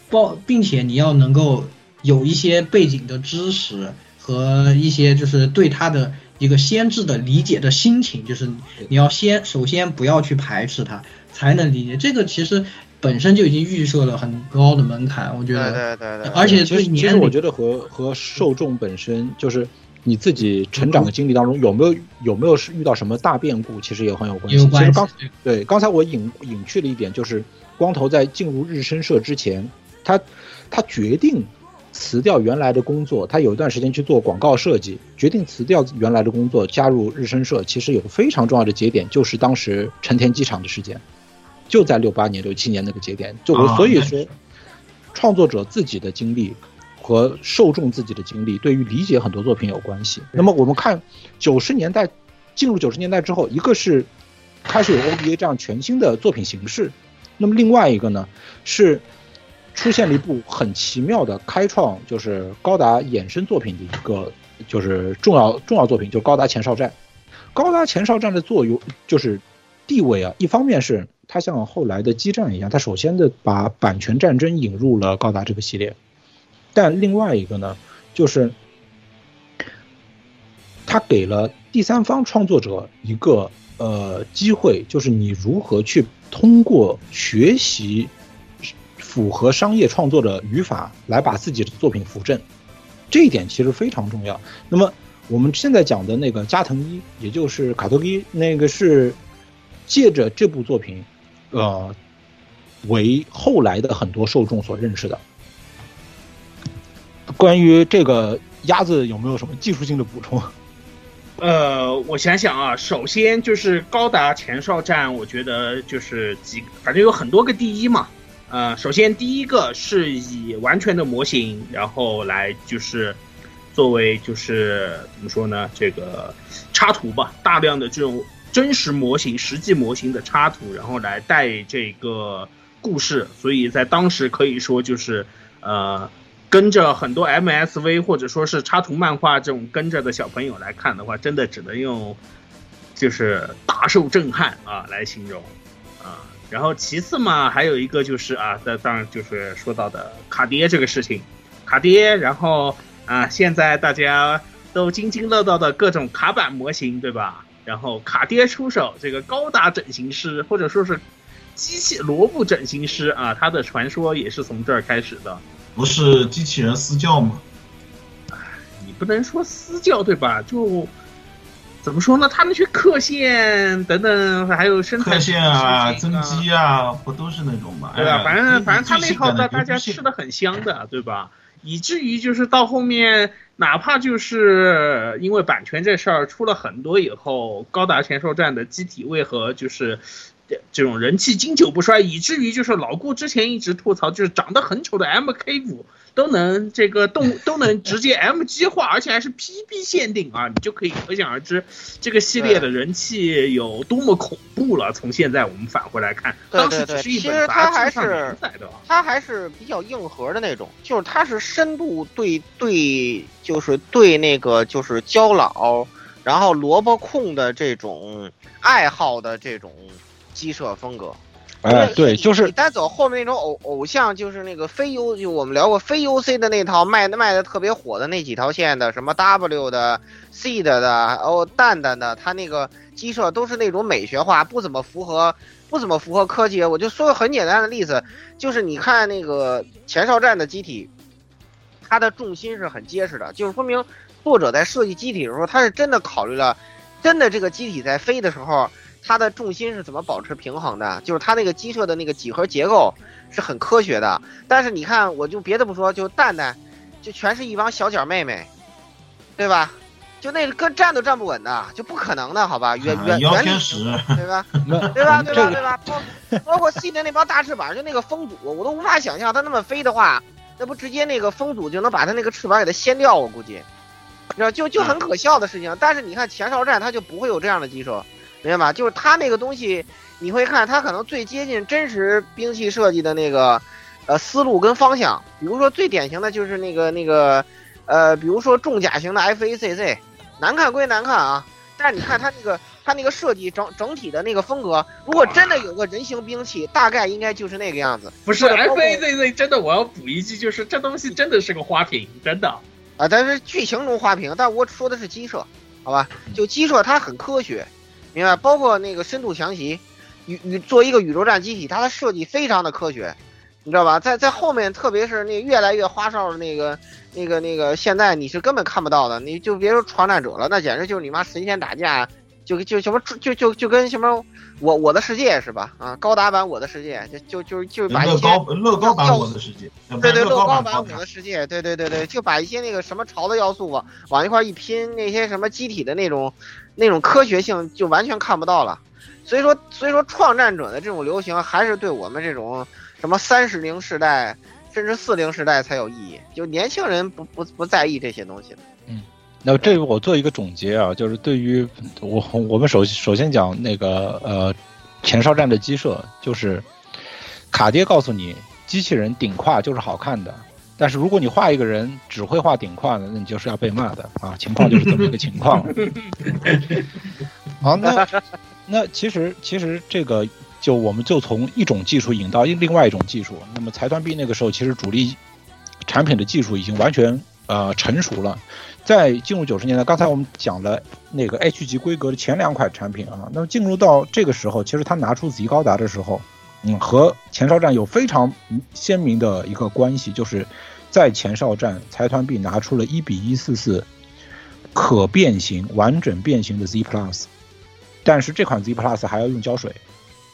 包，并且你要能够有一些背景的知识和一些就是对他的一个先知的理解的心情，就是你要先首先不要去排斥他，才能理解这个其实。本身就已经预设了很高的门槛，我觉得。对对对。而且其实其实我觉得和和受众本身就是你自己成长的经历当中有没有有没有是遇到什么大变故，其实也很有关系。其实刚对刚才我隐隐去了一点，就是光头在进入日升社之前，他他决定辞掉原来的工作，他有一段时间去做广告设计，决定辞掉原来的工作，加入日升社。其实有个非常重要的节点，就是当时成田机场的事件。就在六八年、六七年那个节点，就我所以说，创作者自己的经历和受众自己的经历，对于理解很多作品有关系。那么我们看九十年代进入九十年代之后，一个是开始有 OVA 这样全新的作品形式，那么另外一个呢是出现了一部很奇妙的开创，就是高达衍生作品的一个就是重要重要作品，就是高达前哨战。高达前哨战的作用就是地位啊，一方面是。它像后来的激战一样，它首先的把版权战争引入了高达这个系列，但另外一个呢，就是它给了第三方创作者一个呃机会，就是你如何去通过学习符合商业创作的语法来把自己的作品扶正，这一点其实非常重要。那么我们现在讲的那个加藤一，也就是卡托伊，那个是借着这部作品。呃，为后来的很多受众所认识的。关于这个鸭子有没有什么技术性的补充？(laughs) 呃，我想想啊，首先就是高达前哨战，我觉得就是几，反正有很多个第一嘛。呃，首先第一个是以完全的模型，然后来就是作为就是怎么说呢，这个插图吧，大量的这种。真实模型、实际模型的插图，然后来带这个故事，所以在当时可以说就是，呃，跟着很多 MSV 或者说是插图漫画这种跟着的小朋友来看的话，真的只能用就是大受震撼啊来形容啊。然后其次嘛，还有一个就是啊，这当然就是说到的卡爹这个事情，卡爹，然后啊，现在大家都津津乐道的各种卡板模型，对吧？然后卡爹出手，这个高达整形师或者说是机器萝卜整形师啊，他的传说也是从这儿开始的。不是机器人私教吗？你不能说私教对吧？就怎么说呢？他们去刻线等等，还有生刻线啊、增增肌啊，不都是那种嘛？对吧？哎反正反正他那套的的大家吃的很香的，对吧？以至于就是到后面，哪怕就是因为版权这事儿出了很多以后，高达前哨站的机体为何就是这这种人气经久不衰，以至于就是老顾之前一直吐槽，就是长得很丑的 MK 五都能这个动 (laughs) 都能直接 MG 化，而且还是 PB 限定啊，你就可以可想而知这个系列的人气有多么恐怖了。从现在我们返回来看，当时只是一其实本杂志上连的。它还是比较硬核的那种，就是它是深度对对，就是对那个就是焦老，然后萝卜控的这种爱好的这种鸡舍风格。哎，对，就是你单走后面那种偶偶像，就是那个非 U，就我们聊过非 UC 的那套卖的卖的特别火的那几条线的，什么 W 的、C 的的，哦蛋蛋的，它那个鸡舍都是那种美学化，不怎么符合不怎么符合科技。我就说个很简单的例子，就是你看那个前哨站的机体，它的重心是很结实的，就是说明作者在设计机体的时候，他是真的考虑了，真的这个机体在飞的时候。它的重心是怎么保持平衡的？就是它那个鸡舍的那个几何结构是很科学的。但是你看，我就别的不说，就蛋蛋，就全是一帮小脚妹妹，对吧？就那个跟站都站不稳的，就不可能的，好吧？原原原理对吧？对吧？(laughs) 对吧？对吧？包包括 C 的那帮大翅膀，就那个风阻，我都无法想象它那么飞的话，那不直接那个风阻就能把它那个翅膀给它掀掉？我估计，你知道，就就很可笑的事情。但是你看前哨站，它就不会有这样的机设。明白吧？就是它那个东西，你会看它可能最接近真实兵器设计的那个，呃，思路跟方向。比如说最典型的就是那个那个，呃，比如说重甲型的 FACC，难看归难看啊，但是你看它那个它那个设计整整体的那个风格，如果真的有个人形兵器，大概应该就是那个样子。不是 FACC 真的，我要补一句，就是这东西真的是个花瓶，真的啊，但是剧情中花瓶，但我说的是机设，好吧？就机设它很科学。明白，包括那个深度强袭，宇宇做一个宇宙战机体，它的设计非常的科学，你知道吧？在在后面，特别是那越来越花哨的那个、那个、那个，现在你是根本看不到的，你就别说创战者了，那简直就是你妈神仙打架，就就什么就就就跟什么我我的世界是吧？啊，高达版我的世界，就就就就把一些乐高乐高版我的世界，对对，乐高版我的世界，对对对对，就把一些那个什么潮的要素往往一块一拼，那些什么机体的那种。那种科学性就完全看不到了，所以说，所以说创战者的这种流行还是对我们这种什么三十零时代甚至四零时代才有意义，就年轻人不不不在意这些东西的。嗯，那这个我做一个总结啊，就是对于我我们首首先讲那个呃前哨站的鸡舍，就是卡爹告诉你，机器人顶胯就是好看的。但是如果你画一个人只会画顶胯的，那你就是要被骂的啊！情况就是这么一个情况。(laughs) 好，那那其实其实这个就我们就从一种技术引到另外一种技术。那么财团币那个时候其实主力产品的技术已经完全呃成熟了。在进入九十年代，刚才我们讲了那个 H 级规格的前两款产品啊，那么进入到这个时候，其实他拿出 Z 高达的时候。嗯，和前哨战有非常鲜明的一个关系，就是在前哨战，财团币拿出了一比一四四可变形、完整变形的 Z Plus，但是这款 Z Plus 还要用胶水，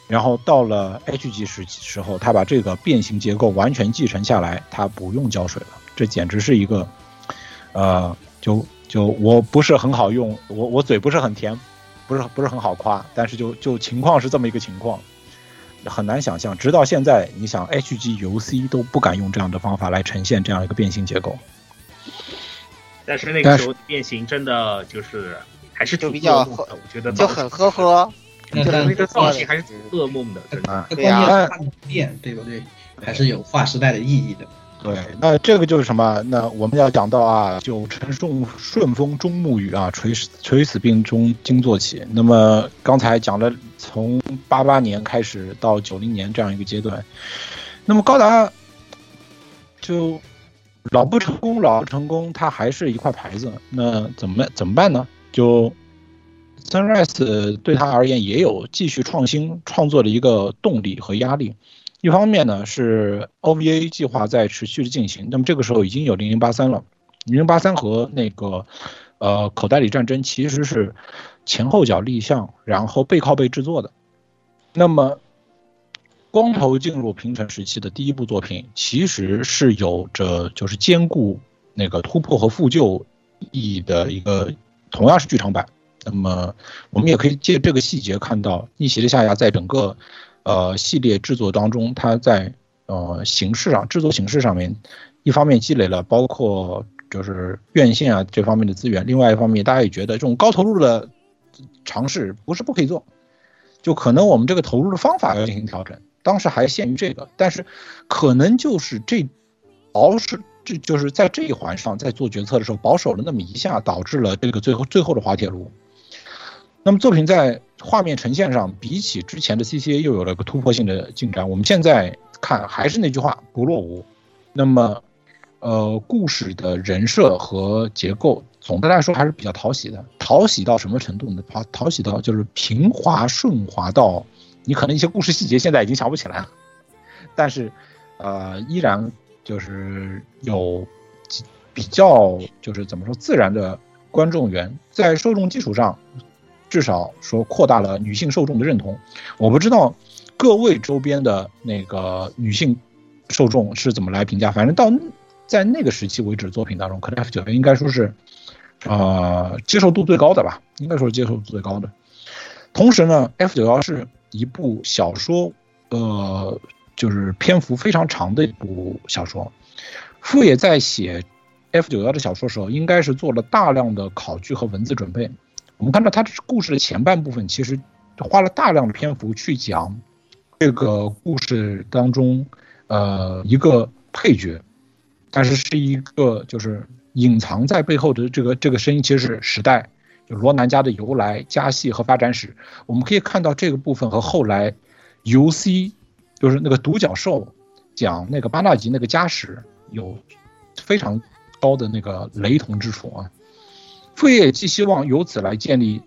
然后到了 H 级时时候，他把这个变形结构完全继承下来，他不用胶水了，这简直是一个，呃，就就我不是很好用，我我嘴不是很甜，不是不是很好夸，但是就就情况是这么一个情况。很难想象，直到现在，你想 HGUC 都不敢用这样的方法来呈现这样一个变形结构。但是那个时候变形真的就是还是挺比较，我觉得就很呵呵，就是那个造型还是挺噩梦的，真的。对呀，变对不对？还是有划时代的意义的。对，那这个就是什么？那我们要讲到啊，就承顺顺风中暮雨啊，垂死垂死病中惊坐起。那么刚才讲了从八八年开始到九零年这样一个阶段，那么高达就老不成功，老不成功，它还是一块牌子。那怎么怎么办呢？就 Sunrise 对他而言也有继续创新创作的一个动力和压力。一方面呢是 OVA 计划在持续的进行，那么这个时候已经有零零八三了，零零八三和那个呃口袋里战争其实是前后脚立项，然后背靠背制作的。那么光头进入平成时期的第一部作品，其实是有着就是兼顾那个突破和复旧意义的一个，同样是剧场版。那么我们也可以借这个细节看到，逆袭的夏亚在整个呃系列制作当中，它在呃形式上制作形式上面，一方面积累了包括就是院线啊这方面的资源，另外一方面大家也觉得这种高投入的尝试不是不可以做，就可能我们这个投入的方法要进行调整。当时还限于这个，但是可能就是这保守，这就是在这一环上，在做决策的时候保守了那么一下，导致了这个最后最后的滑铁卢。那么作品在画面呈现上，比起之前的 CCA 又有了个突破性的进展。我们现在看还是那句话，不落伍。那么，呃，故事的人设和结构，总的来说还是比较讨喜的。讨喜到什么程度呢？讨讨喜到就是平滑顺滑到。你可能一些故事细节现在已经想不起来了，但是，呃，依然就是有比较就是怎么说自然的观众缘，在受众基础上，至少说扩大了女性受众的认同。我不知道各位周边的那个女性受众是怎么来评价，反正到在那个时期为止，作品当中，可能 F 九应该说是，呃，接受度最高的吧，应该说是接受度最高的。同时呢，F 九幺是。一部小说，呃，就是篇幅非常长的一部小说。富野在写 F 九幺的小说时候，应该是做了大量的考据和文字准备。我们看到他故事的前半部分，其实花了大量的篇幅去讲这个故事当中，呃，一个配角，但是是一个就是隐藏在背后的这个这个声音，其实是时代。就罗南家的由来、家系和发展史，我们可以看到这个部分和后来 U C，就是那个独角兽讲那个巴纳吉那个家史有非常高的那个雷同之处啊。父业寄希望由此来建立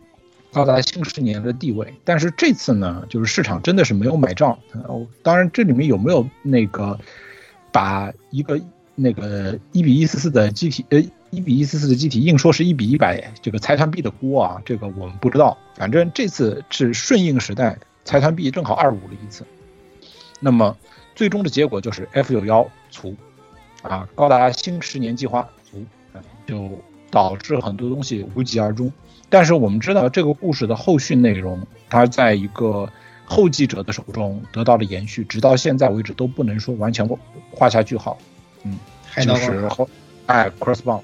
高达新十年的地位，但是这次呢，就是市场真的是没有买账。哦，当然这里面有没有那个把一个那个一比一四四的机体呃。一比一四四的机体硬说是一比一百，这个财团币的锅啊，这个我们不知道。反正这次是顺应时代，财团币正好二五了一次。那么最终的结果就是 F 九幺卒，啊，高达新十年计划卒，就导致很多东西无疾而终。但是我们知道这个故事的后续内容，它在一个后继者的手中得到了延续，直到现在为止都不能说完全画下句号。嗯，就是后哎，Crossbound。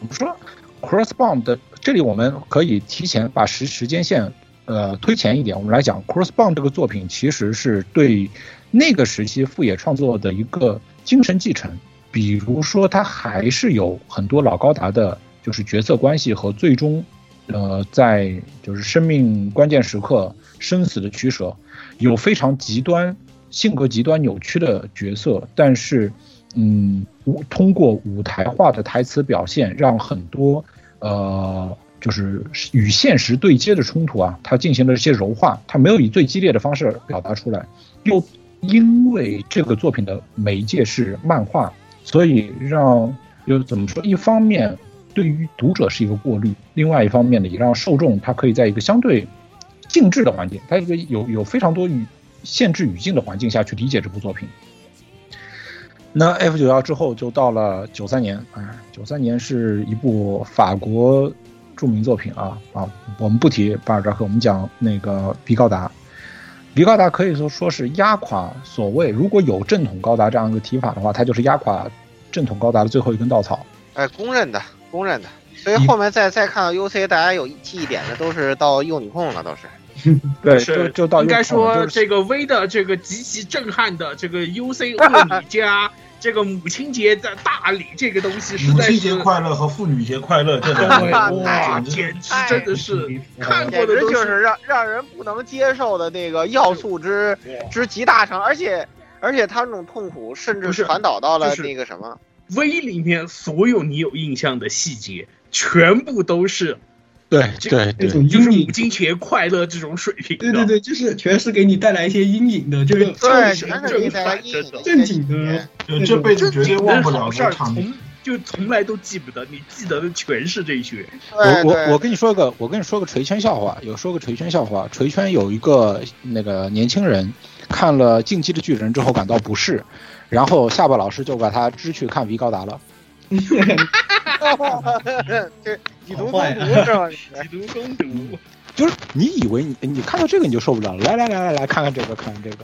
我们说，Crossbound 的这里我们可以提前把时时间线呃推前一点，我们来讲 Crossbound 这个作品其实是对那个时期富野创作的一个精神继承。比如说，它还是有很多老高达的，就是角色关系和最终呃在就是生命关键时刻生死的取舍，有非常极端性格极端扭曲的角色，但是。嗯，通过舞台化的台词表现，让很多呃，就是与现实对接的冲突啊，它进行了一些柔化，它没有以最激烈的方式表达出来。又因为这个作品的媒介是漫画，所以让又怎么说？一方面对于读者是一个过滤，另外一方面呢，也让受众他可以在一个相对静置的环境，它一个有有非常多语限制语境的环境下去理解这部作品。那 F 九幺之后就到了九三年，哎，九三年是一部法国著名作品啊啊，我们不提巴尔扎克，我们讲那个比高达，比高达可以说说是压垮所谓如果有正统高达这样一个提法的话，它就是压垮正统高达的最后一根稻草。哎，公认的，公认的。所以后面再再看到 UC，大家有记忆点的都是到幼女控了，都是。(laughs) 对，就就到应该说这个 V 的这个极其震撼的这个 UC 恶女加这个母亲节的大礼，这个东西实在是母亲节快乐和妇女节快乐，这两位 (laughs) 哇，简直真的是看过的就是让让人不能接受的那个要素之之极大成，而且而且他那种痛苦甚至传导到了那个什么 V 里面所有你有印象的细节，全部都是。对对对，就是母亲节快乐这种水平。对对对，就是全是给你带来一些阴影的，就是对，正全是给你带来阴影正经的，这辈子绝对忘不了的场面。就从来都记不得，你记得的全是这些。我我我跟你说个，我跟你说个锤圈笑话，有说个锤圈笑话。锤圈有一个那个年轻人看了《进击的巨人》之后感到不适，然后下巴老师就把他支去看 V 高达了。(laughs) 这 (laughs) 以毒攻毒是吧？以毒攻毒。就是你以为你你看到这个你就受不了了，来来来来来看看这个看看这个，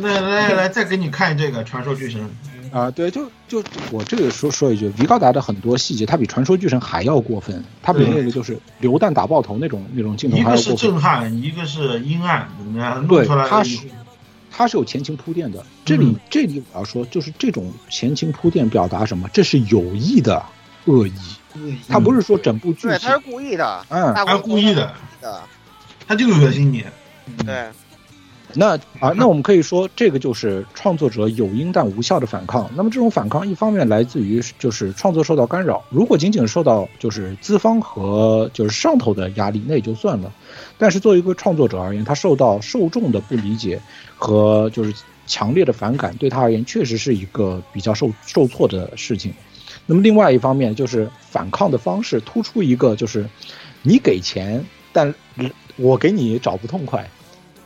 来来来再给你看这个传说巨神啊，对，就就我这个说说一句，维高达的很多细节，它比传说巨神还要过分，它比那个就是榴弹打爆头那种那种镜头还要过分。一个是震撼，一个是阴暗，怎么样？对，它是它是有前情铺垫的。这里这里我要说，就是这种前情铺垫表达什么？这是有意的恶意。他不是说整部剧，对，他是故意的，嗯，他是故意的，的，他就恶心你，对。那啊，那我们可以说，这个就是创作者有因但无效的反抗。那么这种反抗，一方面来自于就是创作受到干扰，如果仅仅受到就是资方和就是上头的压力，那也就算了。但是作为一个创作者而言，他受到受众的不理解和就是强烈的反感，对他而言确实是一个比较受受挫的事情。那么另外一方面就是反抗的方式突出一个就是你给钱，但我给你找不痛快。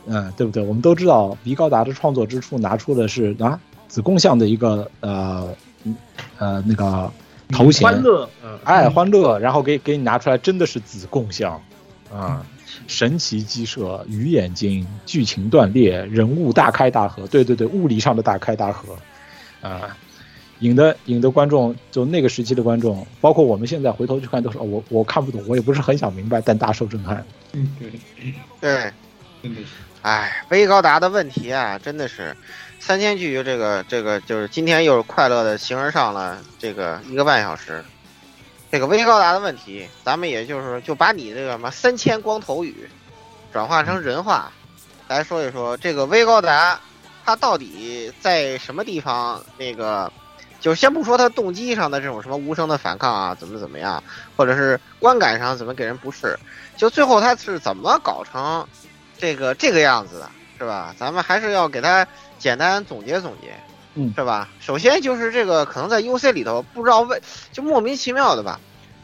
嗯，对不对？我们都知道，鼻高达的创作之处拿出的是啊子贡像的一个呃呃那个头衔，欢乐，哎，欢乐，然后给给你拿出来，真的是子贡像。啊，神奇鸡舍，鱼眼睛，剧情断裂，人物大开大合，对对对，物理上的大开大合。啊，引得引得观众，就那个时期的观众，包括我们现在回头去看，都说我我看不懂，我也不是很想明白，但大受震撼。嗯，对，对，真的是。哎，微高达的问题啊，真的是三千句，这个这个就是今天又是快乐的形而上了这个一个半小时。这个微高达的问题，咱们也就是就把你这个什么三千光头语转化成人话来说一说，这个微高达它到底在什么地方？那个就先不说他动机上的这种什么无声的反抗啊，怎么怎么样，或者是观感上怎么给人不适，就最后他是怎么搞成？这个这个样子的是吧？咱们还是要给他简单总结总结，嗯，是吧？首先就是这个可能在 UC 里头不知道为就莫名其妙的吧，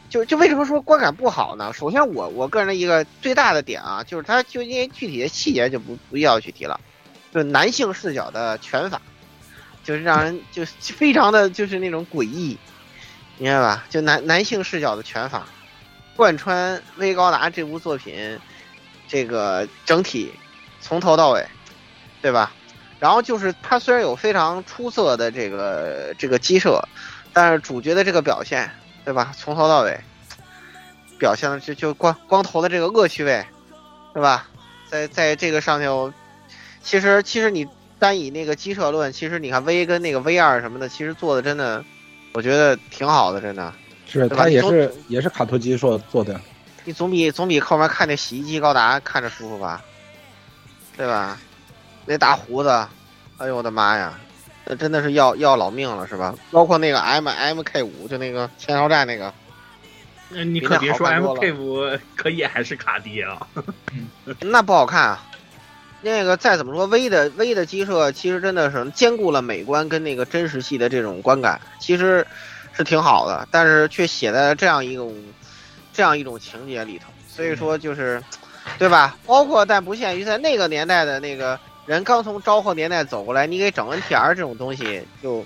就就为什么说观感不好呢？首先我我个人的一个最大的点啊，就是他就因为具体的细节就不不要去提了，就男性视角的拳法，就是让人就非常的就是那种诡异，明白吧？就男男性视角的拳法，贯穿威高达这部作品。这个整体从头到尾，对吧？然后就是他虽然有非常出色的这个这个机设，但是主角的这个表现，对吧？从头到尾表现的就就光光头的这个恶趣味，对吧？在在这个上头，其实其实你单以那个机设论，其实你看 V 跟那个 V 二什么的，其实做的真的，我觉得挺好的，真的是他也是也是卡托基做做的。你总比总比后面看那洗衣机高达看着舒服吧，对吧？那大胡子，哎呦我的妈呀，那真的是要要老命了是吧？包括那个 M M K 五，就那个前哨站那个，那你可别说 M K 五可以还是卡爹啊，那不好看啊。那个再怎么说，V 的 V 的机设其实真的是兼顾了美观跟那个真实系的这种观感，其实是挺好的，但是却写在了这样一种。这样一种情节里头，所以说就是，对吧？包括但不限于在那个年代的那个人刚从昭和年代走过来，你给整 NTR 这种东西，就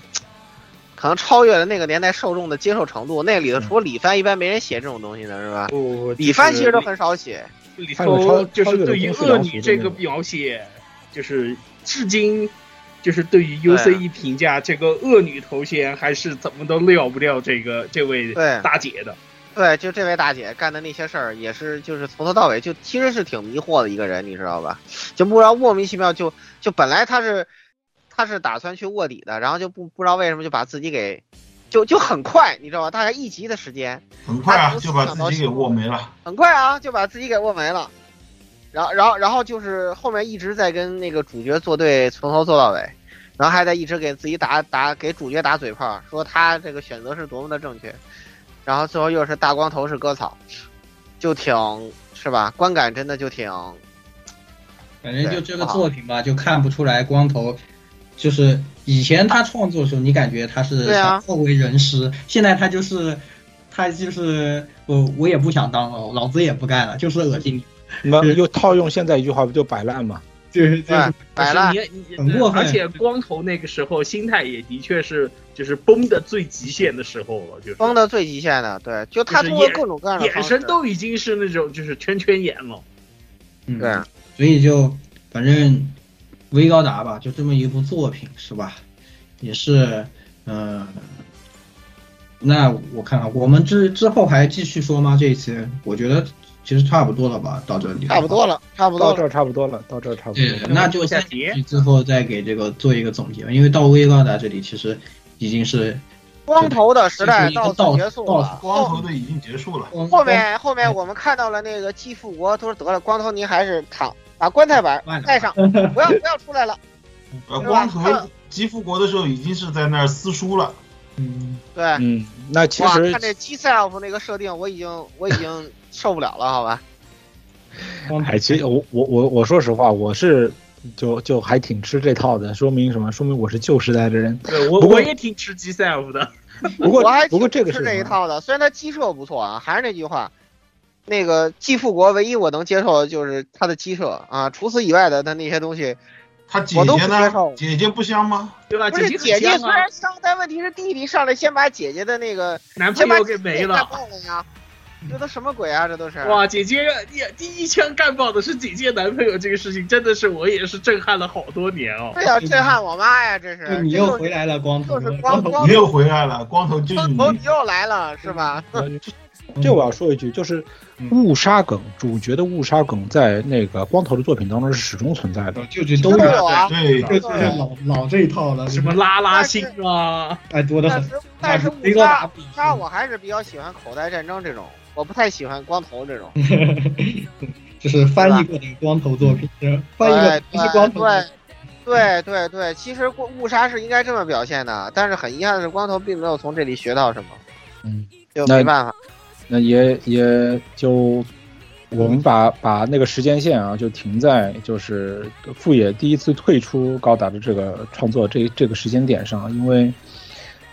可能超越了那个年代受众的接受程度。那里头除了李帆，一般没人写这种东西的，是吧？不，李帆其实都很少写。里头就是对于恶女这个描写，就是至今就是对于 UCE 评价这个恶女头衔，还是怎么都撂不掉这个这位大姐的。对，就这位大姐干的那些事儿，也是就是从头到尾就其实是挺迷惑的一个人，你知道吧？就不知道莫名其妙就就本来他是他是打算去卧底的，然后就不不知道为什么就把自己给就就很快，你知道吧？大概一集的时间，很快啊，就把自己给握没了。很快啊，就把自己给握没了。然后然后然后就是后面一直在跟那个主角作对，从头做到尾，然后还在一直给自己打打给主角打嘴炮，说他这个选择是多么的正确。然后最后又是大光头是割草，就挺是吧？观感真的就挺，反正就这个作品吧，就看不出来光头就是以前他创作的时候，你感觉他是对啊。想好为人师，现在他就是他就是我我也不想当了，老子也不干了，就是恶心你。那又套用现在一句话，不就摆烂吗？就是对，摆烂。你你很过分。而且光头那个时候心态也的确是就是崩的最极限的时候了，就是。崩的最极限的，对，就他通过各种各样的眼方式，神都已经是那种就是圈圈眼了。嗯，对，所以就反正微高达吧，就这么一部作品是吧？也是，嗯、那我看看，我们之之后还继续说吗？这一期我觉得其实差不多了吧，到这里差不多了，差不多。到这儿差不多了，到这儿差不多对了。，那就先最后再给这个做一个总结吧，因为到微高达这里其实已经是光头的时代到此结束了，光头的已经结束了。后面后面我们看到了那个继复国，他说得了，光头您还是躺把棺材板带上，不要不要出来了。(laughs) 呃，光头吉复国的时候已经是在那儿撕书了。嗯，对，嗯，那其哇，实看这 G self 那个设定，我已经我已经受不了了，好吧？(laughs) 哎，其实我我我我说实话，我是就就还挺吃这套的，说明什么？说明我是旧时代的人。对我我也挺吃 G self 的。不过我还不过挺吃这个是什么这一套的，虽然他机设不错啊，还是那句话，那个继复国唯一我能接受的就是他的鸡舍啊，除此以外的它那些东西，他姐姐接受呢？姐姐不香吗？对吧？不是姐姐姐虽很香啊然香，但问题是弟弟上来先把姐姐的那个 (laughs) 男朋友给没了姐姐干。爆了呀，这都什么鬼啊？这都是哇，姐姐第第一枪干爆的是姐姐男朋友这个事情，真的是我也是震撼了好多年哦。对啊震撼我妈呀！这是你又回来了，光头，就是光头你又回来了，光头就你。光头你又来了是吧？(laughs) 这我要说一句，就是误杀梗，主角的误杀梗在那个光头的作品当中是始终存在的，就就都有啊对，这就是老老这一套了，什么拉拉星啊，哎多的很但是。误杀达误杀我还是比较喜欢口袋战争这种，我不太喜欢光头这种。(laughs) 就是翻译过的光头作品，翻译过的不是光头。对对对对，其实误杀是应该这么表现的，但是很遗憾的是，光头并没有从这里学到什么，嗯，就没办法。那也也就我们把把那个时间线啊，就停在就是富野第一次退出高达的这个创作这这个时间点上，因为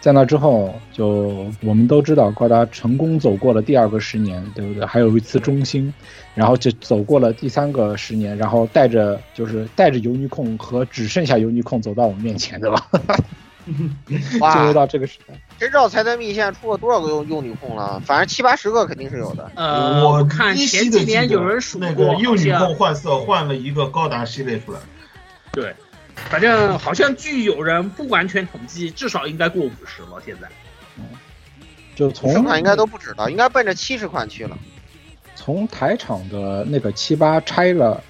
在那之后，就我们都知道高达成功走过了第二个十年，对不对？还有一次中兴，然后就走过了第三个十年，然后带着就是带着尤尼控和只剩下尤尼控走到我们面前，对吧？(laughs) (laughs) 哇进入到这个时代。谁知道财团密线出了多少个用用女控了？反正七八十个肯定是有的。呃，我看前几的记得年有人数那过，个幼女控换色换了一个高达系列出来。对，反正好像据有人不完全统计，至少应该过五十了。现在就从十款应该都不止了，应该奔着七十款去了。从台场的那个七八拆了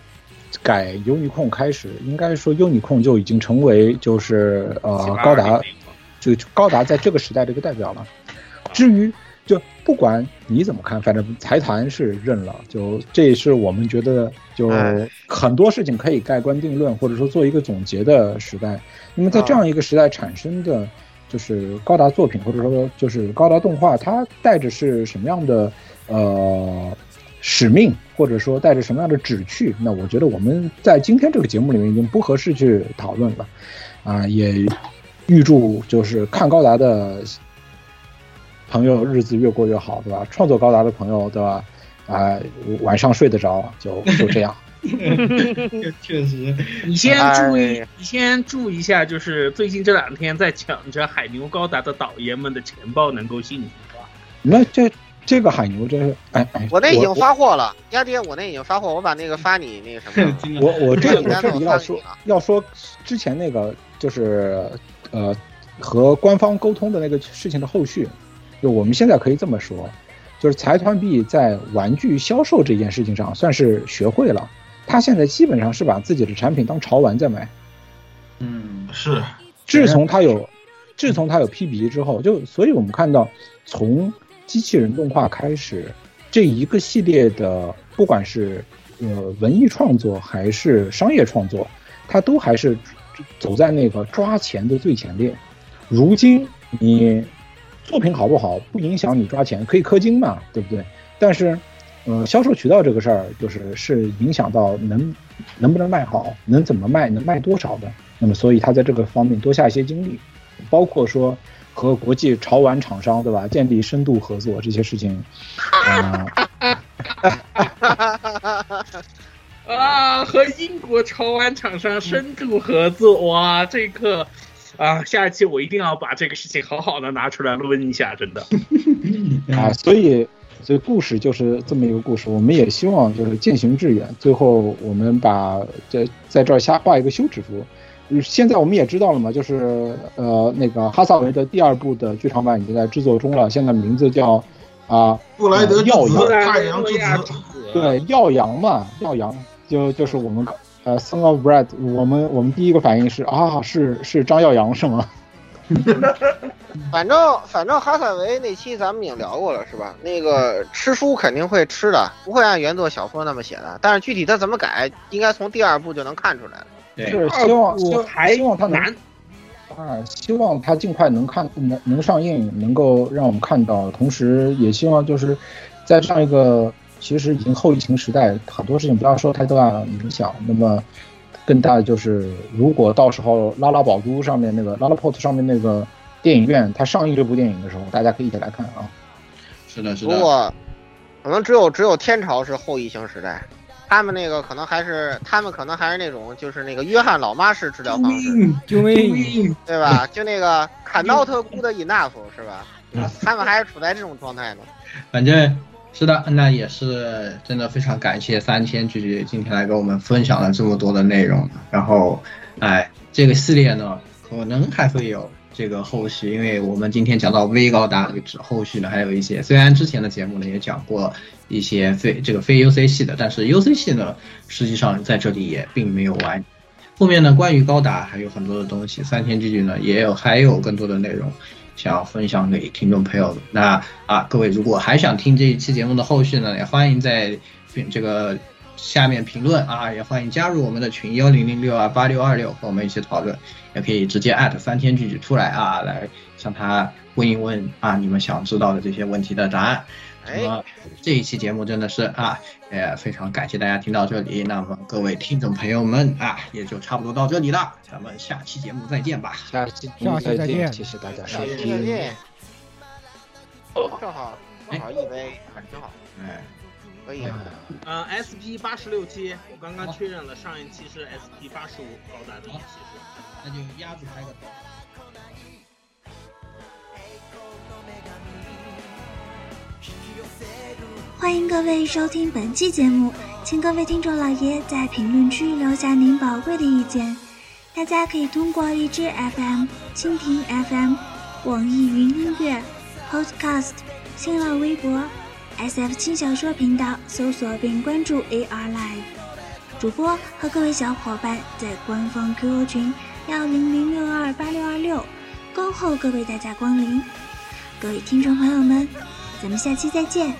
改优尼控开始，应该说优尼控就已经成为就是呃高达，就高达在这个时代的一个代表了。至于就不管你怎么看，反正财团是认了，就这也是我们觉得就很多事情可以盖棺定论，或者说做一个总结的时代。那么在这样一个时代产生的。就是高达作品，或者说就是高达动画，它带着是什么样的呃使命，或者说带着什么样的旨趣？那我觉得我们在今天这个节目里面已经不合适去讨论了，啊，也预祝就是看高达的朋友日子越过越好，对吧？创作高达的朋友，对吧？啊，晚上睡得着，就就这样。(laughs) (laughs) 确实，你先注意，哎你先注意一下，就是最近这两天在抢着海牛高达的导演们的钱包能够幸福吧？那这这个海牛真是，哎哎，我那已经发货了，压爹，我那已经发货，我把那个发你那个什么。(laughs) 我我这我这里要说 (laughs) 要说之前那个就是呃和官方沟通的那个事情的后续，就我们现在可以这么说，就是财团币在玩具销售这件事情上算是学会了，他现在基本上是把自己的产品当潮玩在卖。嗯，是。自从他有，自从他有 PB 之后，就所以我们看到从机器人动画开始，这一个系列的，不管是呃文艺创作还是商业创作，它都还是走在那个抓钱的最前列。如今你作品好不好，不影响你抓钱，可以氪金嘛，对不对？但是，呃，销售渠道这个事儿，就是是影响到能能不能卖好，能怎么卖，能卖多少的。那么所以他在这个方面多下一些精力，包括说和国际潮玩厂商对吧，建立深度合作这些事情，啊、(laughs) 啊，和英国潮玩厂商深度合作，哇，这个啊，下一期我一定要把这个事情好好的拿出来论一下，真的。(laughs) 啊，所以所以故事就是这么一个故事，我们也希望就是渐行致远，最后我们把这在这儿瞎画一个休止符。嗯现在我们也知道了嘛，就是呃那个哈萨维的第二部的剧场版已经在制作中了，现在名字叫啊布莱德耀阳，太阳之子，对耀阳嘛，耀阳就就是我们呃 Son of Bread，我们我们第一个反应是啊是是张耀扬是吗？(laughs) 反正反正哈萨维那期咱们已经聊过了，是吧？那个吃书肯定会吃的，不会按原作小说那么写的。但是具体他怎么改，应该从第二部就能看出来了。就是希望希望还希望他能难啊，希望它尽快能看能能上映，能够让我们看到。同时，也希望就是在这样一个其实已经后疫情时代，很多事情不要受太大影响。那么，更大的就是，如果到时候拉拉宝都上面那个拉拉 pot 上面那个电影院它上映这部电影的时候，大家可以一起来看啊。是的，是的不过，可能只有只有天朝是后疫情时代，他们那个可能还是他们可能还是那种就是那个约翰老妈式治疗方式，救命！对吧？就那个砍刀特 good enough 是吧？他们还是处在这种状态呢。反正是的，那也是真的非常感谢三千剧剧今天来跟我们分享了这么多的内容。然后，哎，这个系列呢，可能还会有这个后续，因为我们今天讲到 V 高达后续呢，还有一些虽然之前的节目呢也讲过一些非这个非 UC 系的，但是 UC 系呢，实际上在这里也并没有完。后面呢，关于高达还有很多的东西，三天剧剧呢也有还有更多的内容想要分享给听众朋友。那啊，各位如果还想听这一期节目的后续呢，也欢迎在这个下面评论啊，也欢迎加入我们的群幺零零六二八六二六，和我们一起讨论，也可以直接艾特三天剧剧出来啊，来向他问一问啊你们想知道的这些问题的答案。那么这一期节目真的是啊，也非常感谢大家听到这里。那么各位听众朋友们啊，也就差不多到这里了，咱们下期节目再见吧。下期再见谢谢大家再收听。见。正好正好一杯，正好，哎，可以啊。呃，SP 八十六期，我刚刚确认了，上一期是 SP 八十五高达的一期是。那就鸭子开个头。欢迎各位收听本期节目，请各位听众老爷在评论区留下您宝贵的意见。大家可以通过荔枝 FM、蜻蜓 FM、网易云音乐、Podcast、新浪微博、S F 轻小说频道搜索并关注 A R Live 主播和各位小伙伴在官方 Q Q 群幺零零六二八六二六恭候各位大驾光临，各位听众朋友们，咱们下期再见。